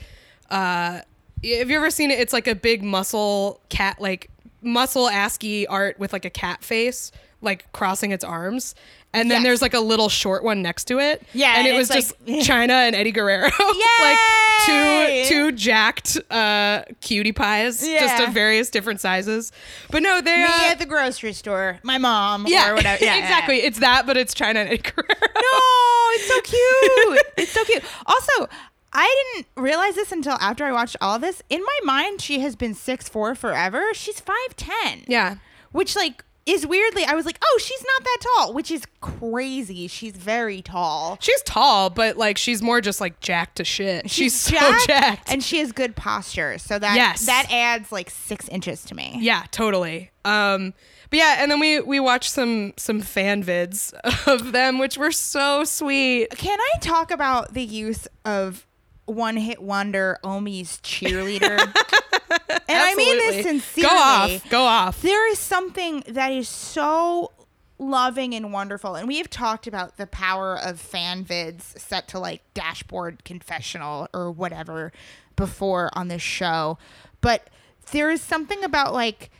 uh have you ever seen it? It's like a big muscle cat like muscle ASCII art with like a cat face like crossing its arms. And then Yes. there's like a little short one next to it. Yeah, And it was it's just Chyna and Eddie Guerrero. Like two two jacked uh cutie pies. Just of various different sizes. But no, they Me uh, at the grocery store, my mom, yeah, or whatever. Yeah, yeah, exactly. yeah. It's that, but it's Chyna and Eddie Guerrero. No, it's so cute. it's so cute. Also, I didn't realize this until after I watched all of this. In my mind, she has been six four forever. She's 5'10. Yeah. Which, like, is weirdly, I was like, oh, she's not that tall, which is crazy. She's very tall. She's tall, but like she's more just like jacked to shit. She's, so jacked. And she has good posture. So that, Yes. that adds like six inches to me. yeah, totally. Um but yeah, and then we we watched some some fan vids of them which were so sweet. Can I talk about the use of one hit wonder Omi's cheerleader? and I mean this sincerely. Go off. Go off. There is something that is so loving and wonderful. And we have talked about the power of fan vids set to like dashboard confessional or whatever before on this show. But there is something about like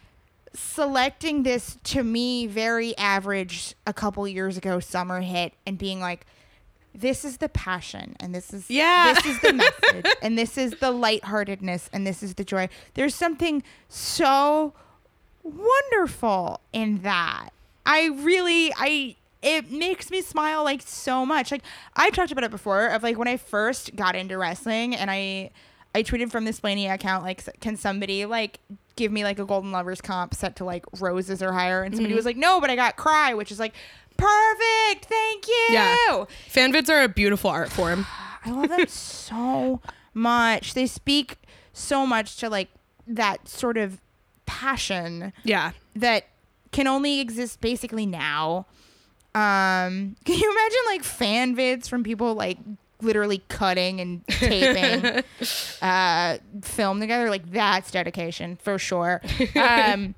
selecting this to me very average a couple years ago summer hit and being like this is the passion and this is Yeah. this is the message and this is the lightheartedness and this is the joy. There's something so wonderful in that. I really i it makes me smile like so much. Like i've talked about it before of like when i first got into wrestling and i i tweeted from this Splania account like can somebody like give me like a golden lovers comp set to like roses or higher? And somebody mm-hmm. was like no but i got cry which is like perfect thank you Yeah. Fan vids are a beautiful art form. I love them so much. They speak so much to like that sort of passion Yeah. that can only exist basically now. Um, can you imagine like fan vids from people like literally cutting and taping uh film together? Like that's dedication for sure. Um,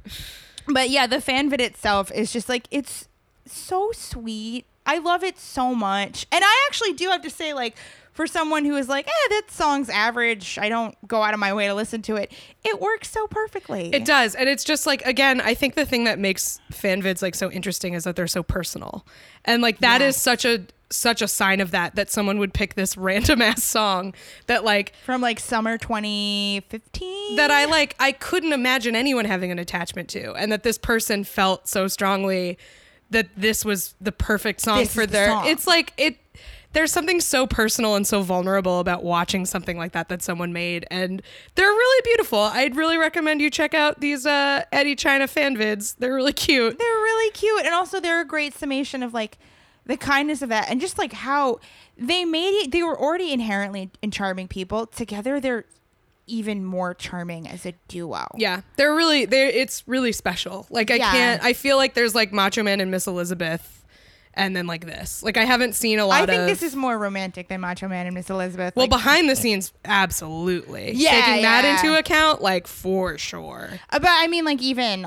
but yeah, the fan vid itself is just like it's so sweet. I love it so much. And I actually do have to say, like, for someone who is like, eh, that song's average, I don't go out of my way to listen to it, it works so perfectly. It does. And it's just like again, I think the thing that makes fan vids like so interesting is that they're so personal. And like that is Yes. such a such a sign of that that someone would pick this random ass song that like From like summer 2015. that I like I couldn't imagine anyone having an attachment to and that this person felt so strongly that this was the perfect song This is for the their song. it's like it there's something so personal and so vulnerable about watching something like that that someone made and they're really beautiful i'd really recommend you check out these uh eddie chyna fan vids they're really cute They're really cute. And also, they're a great summation of like the kindness of that and just like how they made it. They were already inherently in charming people. Together, they're even more charming as a duo. yeah they're really they're it's really special like i Yeah. can't i feel like there's like macho man and miss elizabeth and then like this like i haven't seen a lot I think of this is more romantic than Macho Man and Miss Elizabeth. Well, Like, behind the scenes, absolutely. Yeah, Taking that into account, like for sure. Uh, But I mean, like even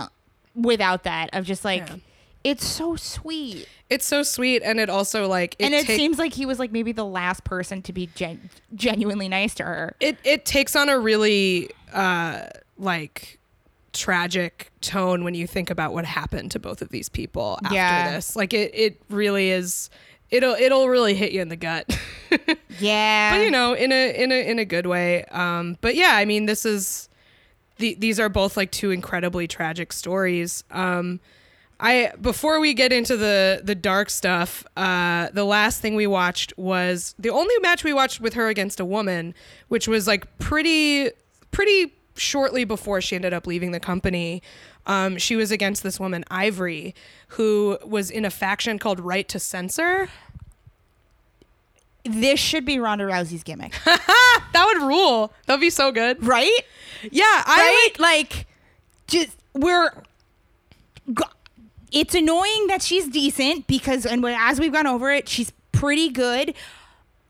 without that, of just like Yeah. It's so sweet, It's so sweet, and it also like it and it seems like he was like maybe the last person to be gen- genuinely nice to her. it it takes on a really uh like tragic tone when you think about what happened to both of these people after Yeah. this. Like it it really is. It'll it'll really hit you in the gut. Yeah, but you know in a in a in a good way um but yeah i mean this is the, these are both like two incredibly tragic stories um i before we get into the the dark stuff uh the last thing we watched was the only match we watched with her against a woman which was like pretty pretty shortly before she ended up leaving the company, um, she was against this woman Ivory, who was in a faction called Right to Censor. This should be Ronda Rousey's gimmick, That would rule. That'd be so good. right? Yeah, I right? Like, just we're. go- It's annoying that she's decent because, and as we've gone over it, she's pretty good.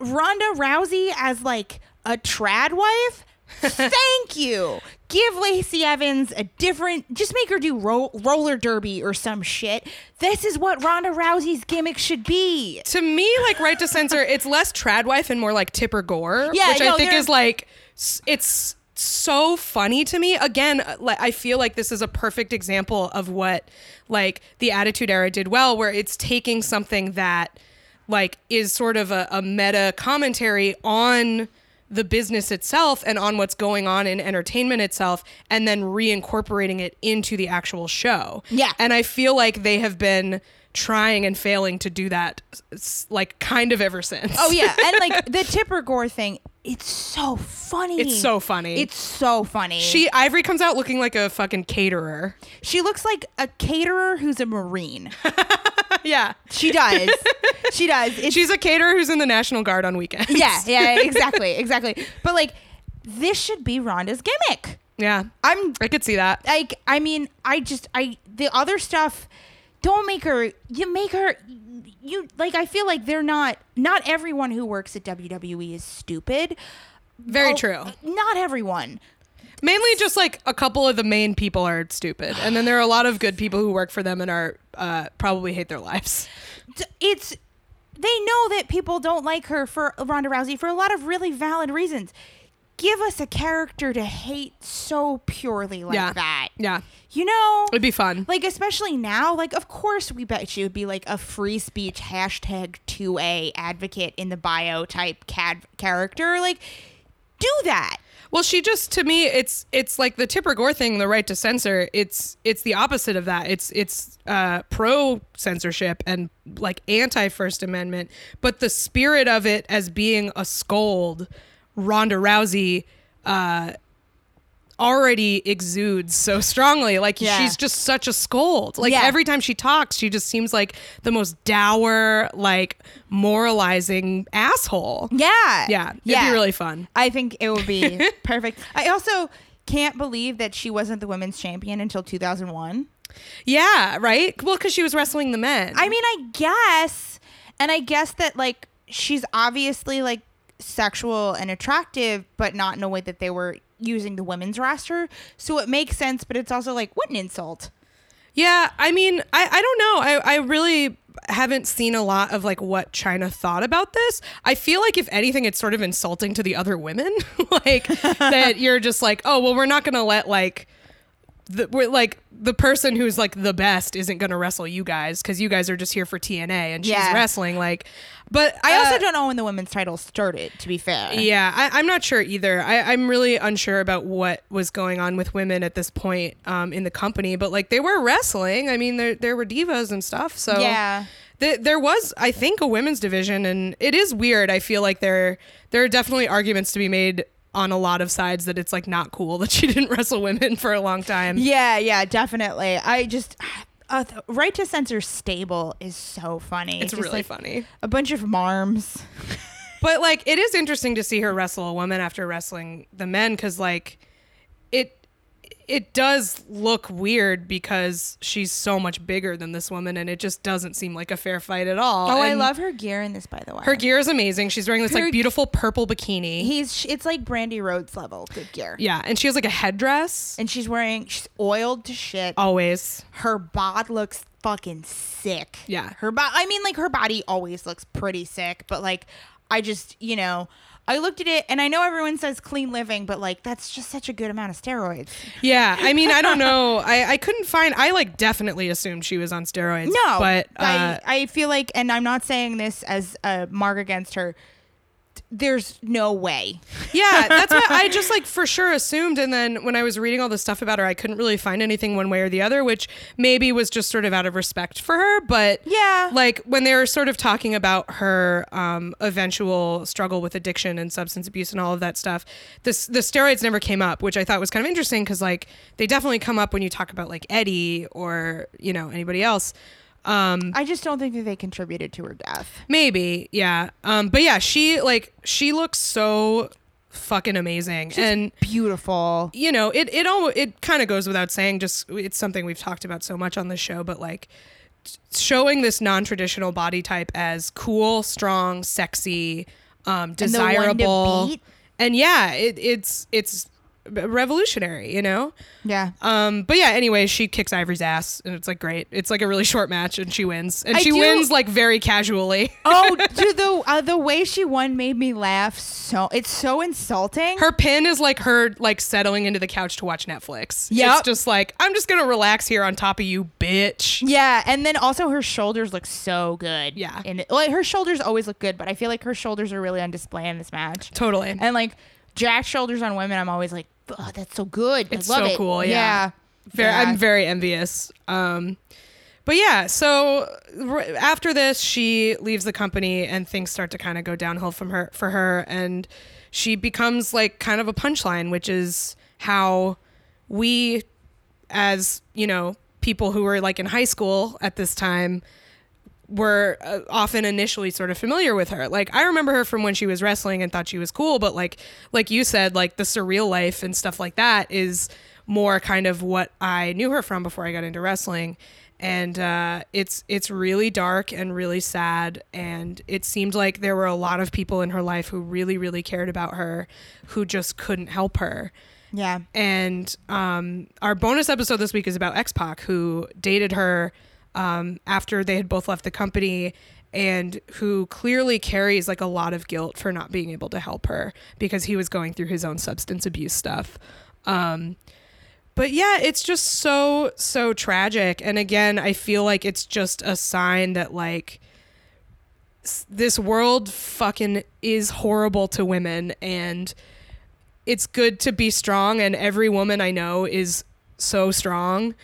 Ronda Rousey as like a trad wife. Thank you. Give Lacey Evans a different. Just make her do ro- roller derby or some shit. This is what Ronda Rousey's gimmick should be. to me, like right to censor, it's less trad wife and more like Tipper Gore, Yeah, which no, I think is like it's so funny to me. Again, uh, like I feel like this is a perfect example of what like the Attitude Era did well, where it's taking something that like is sort of a, a meta commentary on the business itself and on what's going on in entertainment itself and then reincorporating it into the actual show. Yeah. And I feel like they have been trying and failing to do that like kind of ever since. Oh yeah, and like the Tipper Gore thing, it's so funny. It's so funny. It's so funny. she Ivory comes out looking like a fucking caterer. she looks like a caterer who's a marine. yeah. She does. she does. It's, She's a caterer who's in the National Guard on weekends. yeah, yeah, exactly, exactly. But like, this should be Ronda's gimmick. Yeah. I'm I could see that. like, I mean, I just, I the other stuff. Don't make her. You make her. You like. I feel like they're not. Not everyone who works at WWE is stupid. Very true. Not everyone. Mainly just like a couple of the main people are stupid. And then there are a lot of good people who work for them and are uh, probably hate their lives. it's they know that people don't like her for Ronda Rousey for a lot of really valid reasons. Give us a character to hate so purely like yeah. that. Yeah. You know? It'd be fun. Like especially now, like of course we bet she would be like a free speech hashtag 2A advocate in the bio type cad character. Like do that. Well, she just to me, it's it's like the Tipper Gore thing, the right to censor. It's it's the opposite of that. It's it's uh, pro censorship and like anti First Amendment, but the spirit of it as being a scold, Ronda Rousey. Uh, already exudes so strongly like Yeah. she's just such a scold like Yeah. every time she talks she just seems like the most dour like moralizing asshole Yeah. yeah it'd be really fun I think it would be perfect. I also can't believe that she wasn't the women's champion until 2001. Yeah, right? Well, because she was wrestling the men. I mean, I guess, and I guess that like she's obviously like sexual and attractive, but not in a way that they were using the women's roster. So it makes sense, but it's also like what an insult. yeah, I mean, I, I don't know. I, I really haven't seen a lot of like what Chyna thought about this. I feel like if anything, it's sort of insulting to the other women. like that you're just like, oh well, we're not gonna let like the, we're like the person who's like the best isn't gonna wrestle you guys because you guys are just here for TNA and she's Yeah. wrestling like. But I also uh, don't know when the women's title started. To be fair, Yeah, I, I'm not sure either. I, I'm really unsure about what was going on with women at this point um, in the company, but like they were wrestling. I mean, there there were divas and stuff. So Yeah. th- there was, I think, a women's division, and it is weird. I feel like there there are definitely arguments to be made on a lot of sides that it's like not cool that she didn't wrestle women for a long time. Yeah, yeah, definitely. I just uh, right to censor stable is so funny. It's Just, really like, funny. A bunch of marms. But like it is interesting to see her wrestle a woman after wrestling the men cuz like it it does look weird because she's so much bigger than this woman and it just doesn't seem like a fair fight at all. Oh, I love her gear in this, by the way. her gear is amazing. She's wearing this Her- like beautiful purple bikini. He's it's like Brandi Rhodes level good gear. yeah, and she has like a headdress. And she's wearing she's oiled to shit. Always. Her bod looks fucking sick. Yeah. Her body I mean like her body always looks pretty sick, but like I just, you know, I looked at it and I know everyone says clean living, but like that's just such a good amount of steroids. Yeah, I mean, I don't know. I, I couldn't find. I like definitely assumed she was on steroids. No, but uh, I, I feel like, and I'm not saying this as a mark against her. There's no way. Yeah, that's what I just like for sure assumed. And then when I was reading all the stuff about her, I couldn't really find anything one way or the other, which maybe was just sort of out of respect for her. But Yeah. like when they were sort of talking about her um, eventual struggle with addiction and substance abuse and all of that stuff, this the steroids never came up, which I thought was kind of interesting because like they definitely come up when you talk about like Eddie or you know anybody else. Um, I just don't think that they contributed to her death. Maybe, yeah. Um, but yeah, she like she looks so fucking amazing, and Beautiful. you know, it it all it kind of goes without saying. Just it's something we've talked about so much on this show, but like showing this non-traditional body type as cool, strong, sexy, um, the desirable, beat. and yeah, it, it's it's revolutionary, you know. Yeah. Um, but yeah, anyway, she kicks Ivory's ass, and it's like great. It's like a really short match, and she wins, and I she do- wins like very casually. Oh, dude, the uh, the way she won made me laugh. So it's so insulting. Her pin is like her like settling into the couch to watch Netflix. Yeah. It's just like I'm just gonna relax here on top of you, bitch. yeah, and then also her shoulders look so good. Yeah. and like her shoulders always look good, but I feel like her shoulders are really on display in this match. Totally. And like jack shoulders on women, I'm always like, oh, that's so good. It's I love so it. cool, yeah. Very, Yeah. I'm very envious. Um, but yeah, so r- after this, she leaves the company, and things start to kind of go downhill from her for her, and she becomes like kind of a punchline, which is how we, as you know, people who were like in high school at this time, were uh, often initially sort of familiar with her. Like I remember her from when she was wrestling and thought she was cool, but like like you said, like the surreal life and stuff like that is more kind of what I knew her from before I got into wrestling. And uh, it's it's really dark and really sad, and it seemed like there were a lot of people in her life who really really cared about her, who just couldn't help her. Yeah. And um, our bonus episode this week is about X Pac, who dated her um, after they had both left the company and who clearly carries like a lot of guilt for not being able to help her because he was going through his own substance abuse stuff. Um, but yeah, it's just so, so tragic. And again, I feel like it's just a sign that like this world fucking is horrible to women and it's good to be strong and every woman I know is so strong,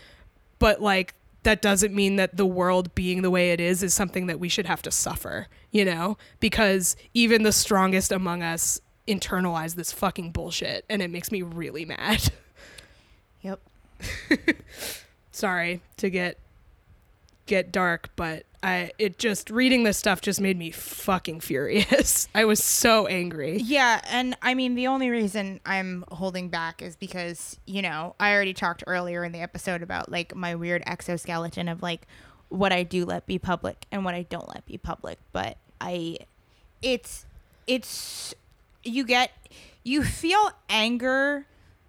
but like that doesn't mean that the world being the way it is is something that we should have to suffer, you know? Because even the strongest among us internalize this fucking bullshit and it makes me really mad. Yep. Sorry to get get dark, but I it just reading this stuff just made me fucking furious. I was so angry. Yeah, and I mean the only reason I'm holding back is because, you know, I already talked earlier in the episode about like my weird exoskeleton of like what I do let be public and what I don't let be public, but I it's it's you get you feel anger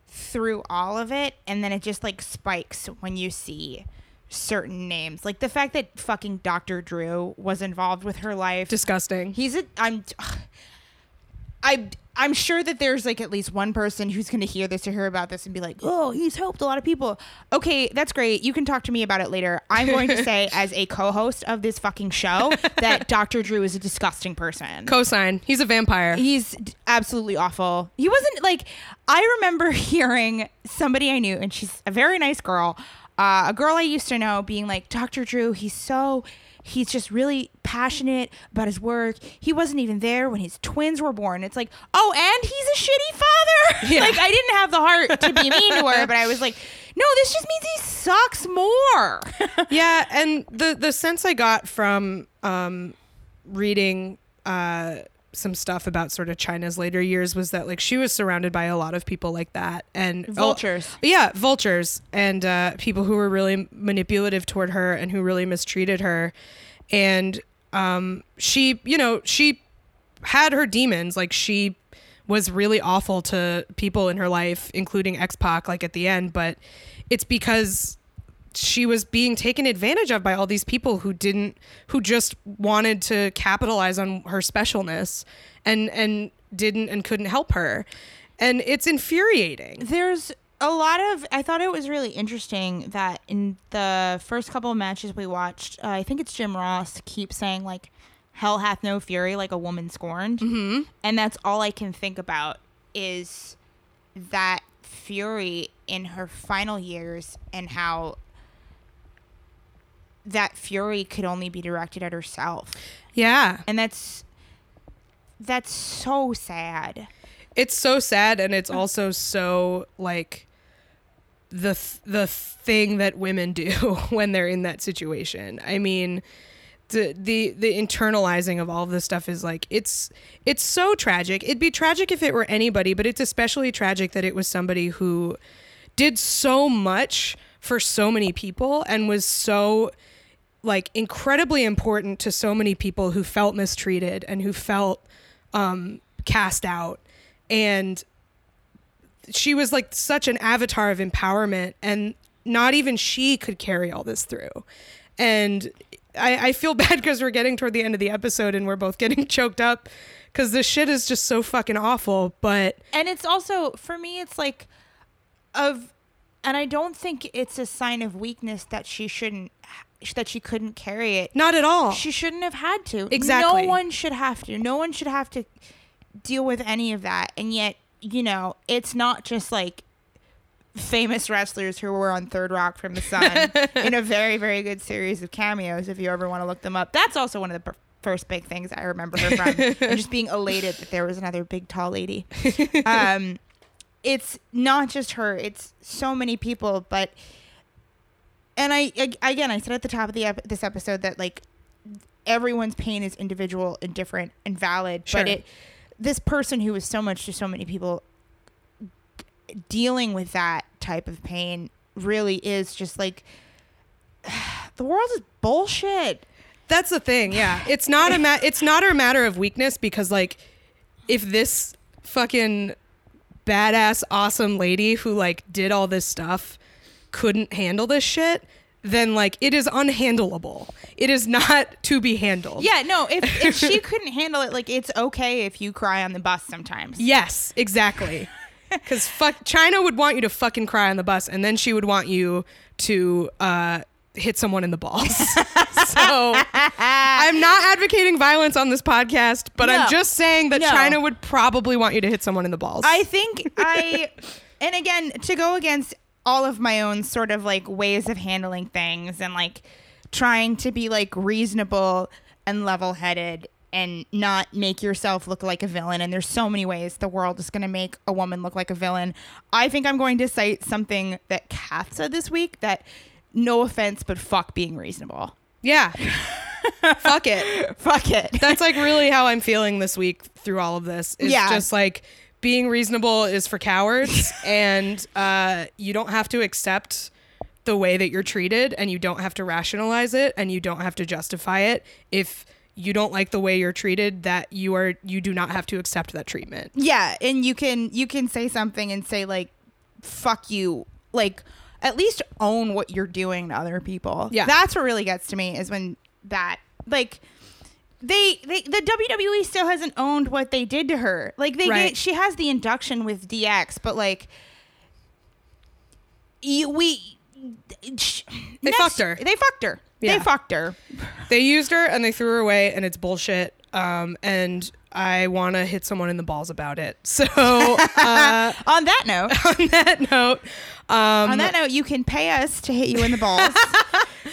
through all of it and then it just like spikes when you see certain names. Like the fact that fucking Dr. Drew was involved with her life. Disgusting. He's a I'm I I'm sure that there's like at least one person who's going to hear this or hear about this and be like, "Oh, he's helped a lot of people." Okay, that's great. You can talk to me about it later. I'm going to say as a co-host of this fucking show that Dr. Drew is a disgusting person. Cosign. He's a vampire. He's absolutely awful. He wasn't like I remember hearing somebody I knew, and she's a very nice girl, uh, a girl I used to know, being like, "Dr. Drew, he's so." He's just really passionate about his work. He wasn't even there when his twins were born. It's like, oh, and he's a shitty father. Yeah. like I didn't have the heart to be mean to her, but I was like, no, this just means he sucks more. yeah, and the the sense I got from um, reading uh, some stuff about sort of Chyna's later years was that like she was surrounded by a lot of people like that and oh, Vultures. yeah, vultures and uh, people who were really manipulative toward her and who really mistreated her, and um, she, you know, she had her demons. Like she was really awful to people in her life, including X Pac, like at the end. But it's because she was being taken advantage of by all these people who didn't, who just wanted to capitalize on her specialness, and and didn't and couldn't help her, and it's infuriating. there's a lot of i thought it was really interesting that in the first couple of matches we watched uh, i think it's jim ross keeps saying like hell hath no fury like a woman scorned. Mm-hmm. And that's all I can think about is that fury in her final years and how that fury could only be directed at herself. Yeah. And that's that's so sad. It's so sad and it's also so like the th- the thing that women do when they're in that situation. I mean, the the the internalizing of all of this stuff is like it's it's so tragic. It'd be tragic if it were anybody, but it's especially tragic that it was somebody who did so much for so many people and was so like incredibly important to so many people who felt mistreated and who felt um, cast out. And she was like such an avatar of empowerment and not even she could carry all this through. And i, I feel bad because we're getting toward the end of the episode and we're both getting choked up because this shit is just so fucking awful but And it's also for me it's like of and I don't think it's a sign of weakness that she shouldn't that she couldn't carry it. not at all She shouldn't have had to. Exactly. No one should have to. No one should have to deal with any of that. And yet, you know, it's not just like famous wrestlers who were on Third Rock from the Sun in a very, very good series of cameos. If you ever want to look them up, that's also one of the first big things I remember her from, and just being elated that there was another big, tall lady. Um, it's not just her; it's so many people. But and I ag- again, I said at the top of the ep- this episode that like everyone's pain is individual and different and valid. Sure. But it this person who was so much to so many people dealing with that type of pain really is just like the world is bullshit. That's the thing. Yeah, it's not a ma- it's not a matter of weakness because like if this fucking badass awesome lady who like did all this stuff couldn't handle this shit, then like it is unhandleable. It is not to be handled. Yeah, no, if if she couldn't handle it, like it's okay if you cry on the bus sometimes. Yes, exactly. Because fuck, Chyna would want you to fucking cry on the bus, and then she would want you to uh, hit someone in the balls. so I'm not advocating violence on this podcast, but No. I'm just saying that No. Chyna would probably want you to hit someone in the balls. I think I, and again, to go against all of my own sort of like ways of handling things and like trying to be like reasonable and level headed and not make yourself look like a villain. And there's so many ways the world is going to make a woman look like a villain. I think I'm going to cite something that Kath said this week that no offense, but fuck being reasonable. yeah. Fuck it. Fuck it. That's like really how I'm feeling this week through all of this. It's Yeah. just like being reasonable is for cowards and uh, you don't have to accept the way that you're treated and you don't have to rationalize it and you don't have to justify it if you don't like the way you're treated that you are you do not have to accept that treatment. Yeah, and you can you can say something and say like fuck you. Like at least own what you're doing to other people. Yeah. That's what really gets to me is when that like they, they the WWE still hasn't owned what they did to her. Like they Right. get, she has the induction with DX, but like you, we They fucked her. They fucked her. Yeah. They fucked her. They used her and they threw her away and it's bullshit. Um, and I want to hit someone in the balls about it. So uh, On that note, on that note, um, on that note, you can pay us to hit you in the balls.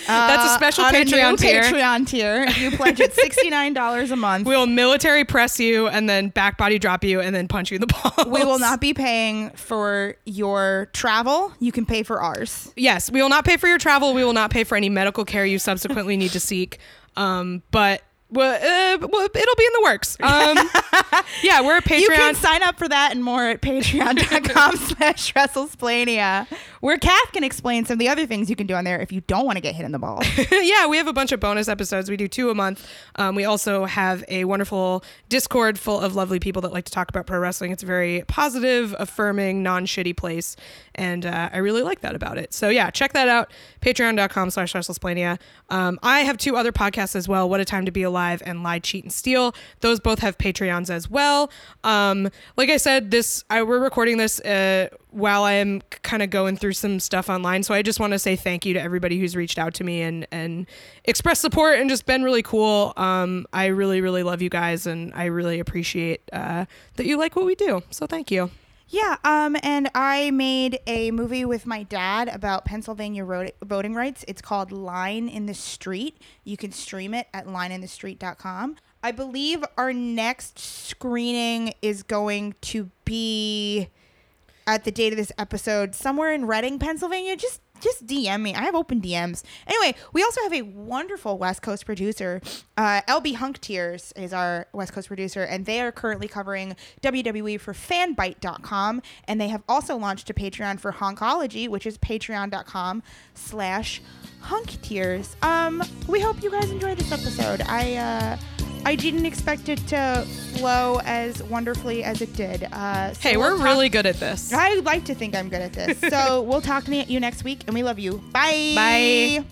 That's a special on Patreon new tier. Patreon tier. You pledge at sixty nine dollars a month. We'll military press you and then back body drop you and then punch you in the balls. we will not be paying for your travel. You can pay for ours. Yes, we will not pay for your travel. We will not pay for any medical care you subsequently need to seek. Um, but well, uh, well, it'll be in the works. Um, yeah, we're a Patreon. You can sign up for that and more at patreon.com slash WrestleSplania, where Kath can explain some of the other things you can do on there if you don't want to get hit in the balls. yeah, we have a bunch of bonus episodes. We do two a month. Um, we also have a wonderful Discord full of lovely people that like to talk about pro wrestling. It's a very positive, affirming, non shitty place. And uh, I really like that about it. So yeah, check that out. Patreon.com slash WrestleSplania. Um, I have two other podcasts as well. What a Time to Be Alive Alive and Lie, Cheat, and Steal. Those both have Patreons as well. Um, like I said, this I, we're recording this uh, while I am kind of going through some stuff online. So I just want to say thank you to everybody who's reached out to me and and expressed support and just been really cool. Um, I really really love you guys and I really appreciate uh, that you like what we do. So thank you. Yeah, um, and I made a movie with my dad about Pennsylvania voting rights. It's called Line in the Street. You can stream it at lineinthestreet.com. I believe our next screening is going to be at the date of this episode somewhere in Reading, Pennsylvania. Just just DM me. I have open DMs. Anyway, we also have a wonderful West Coast producer. Uh, LB Hunk Tears is our West Coast producer, and they are currently covering WWE for fanbyte.com. And they have also launched a Patreon for Honkology, which is patreon.com slash hunk tears. Um, we hope you guys enjoy this episode. I, uh, I didn't expect it to flow as wonderfully as it did. Uh, so Hey, we'll we're talk- really good at this. I like to think I'm good at this. So we'll talk to you next week, and we love you. Bye. Bye.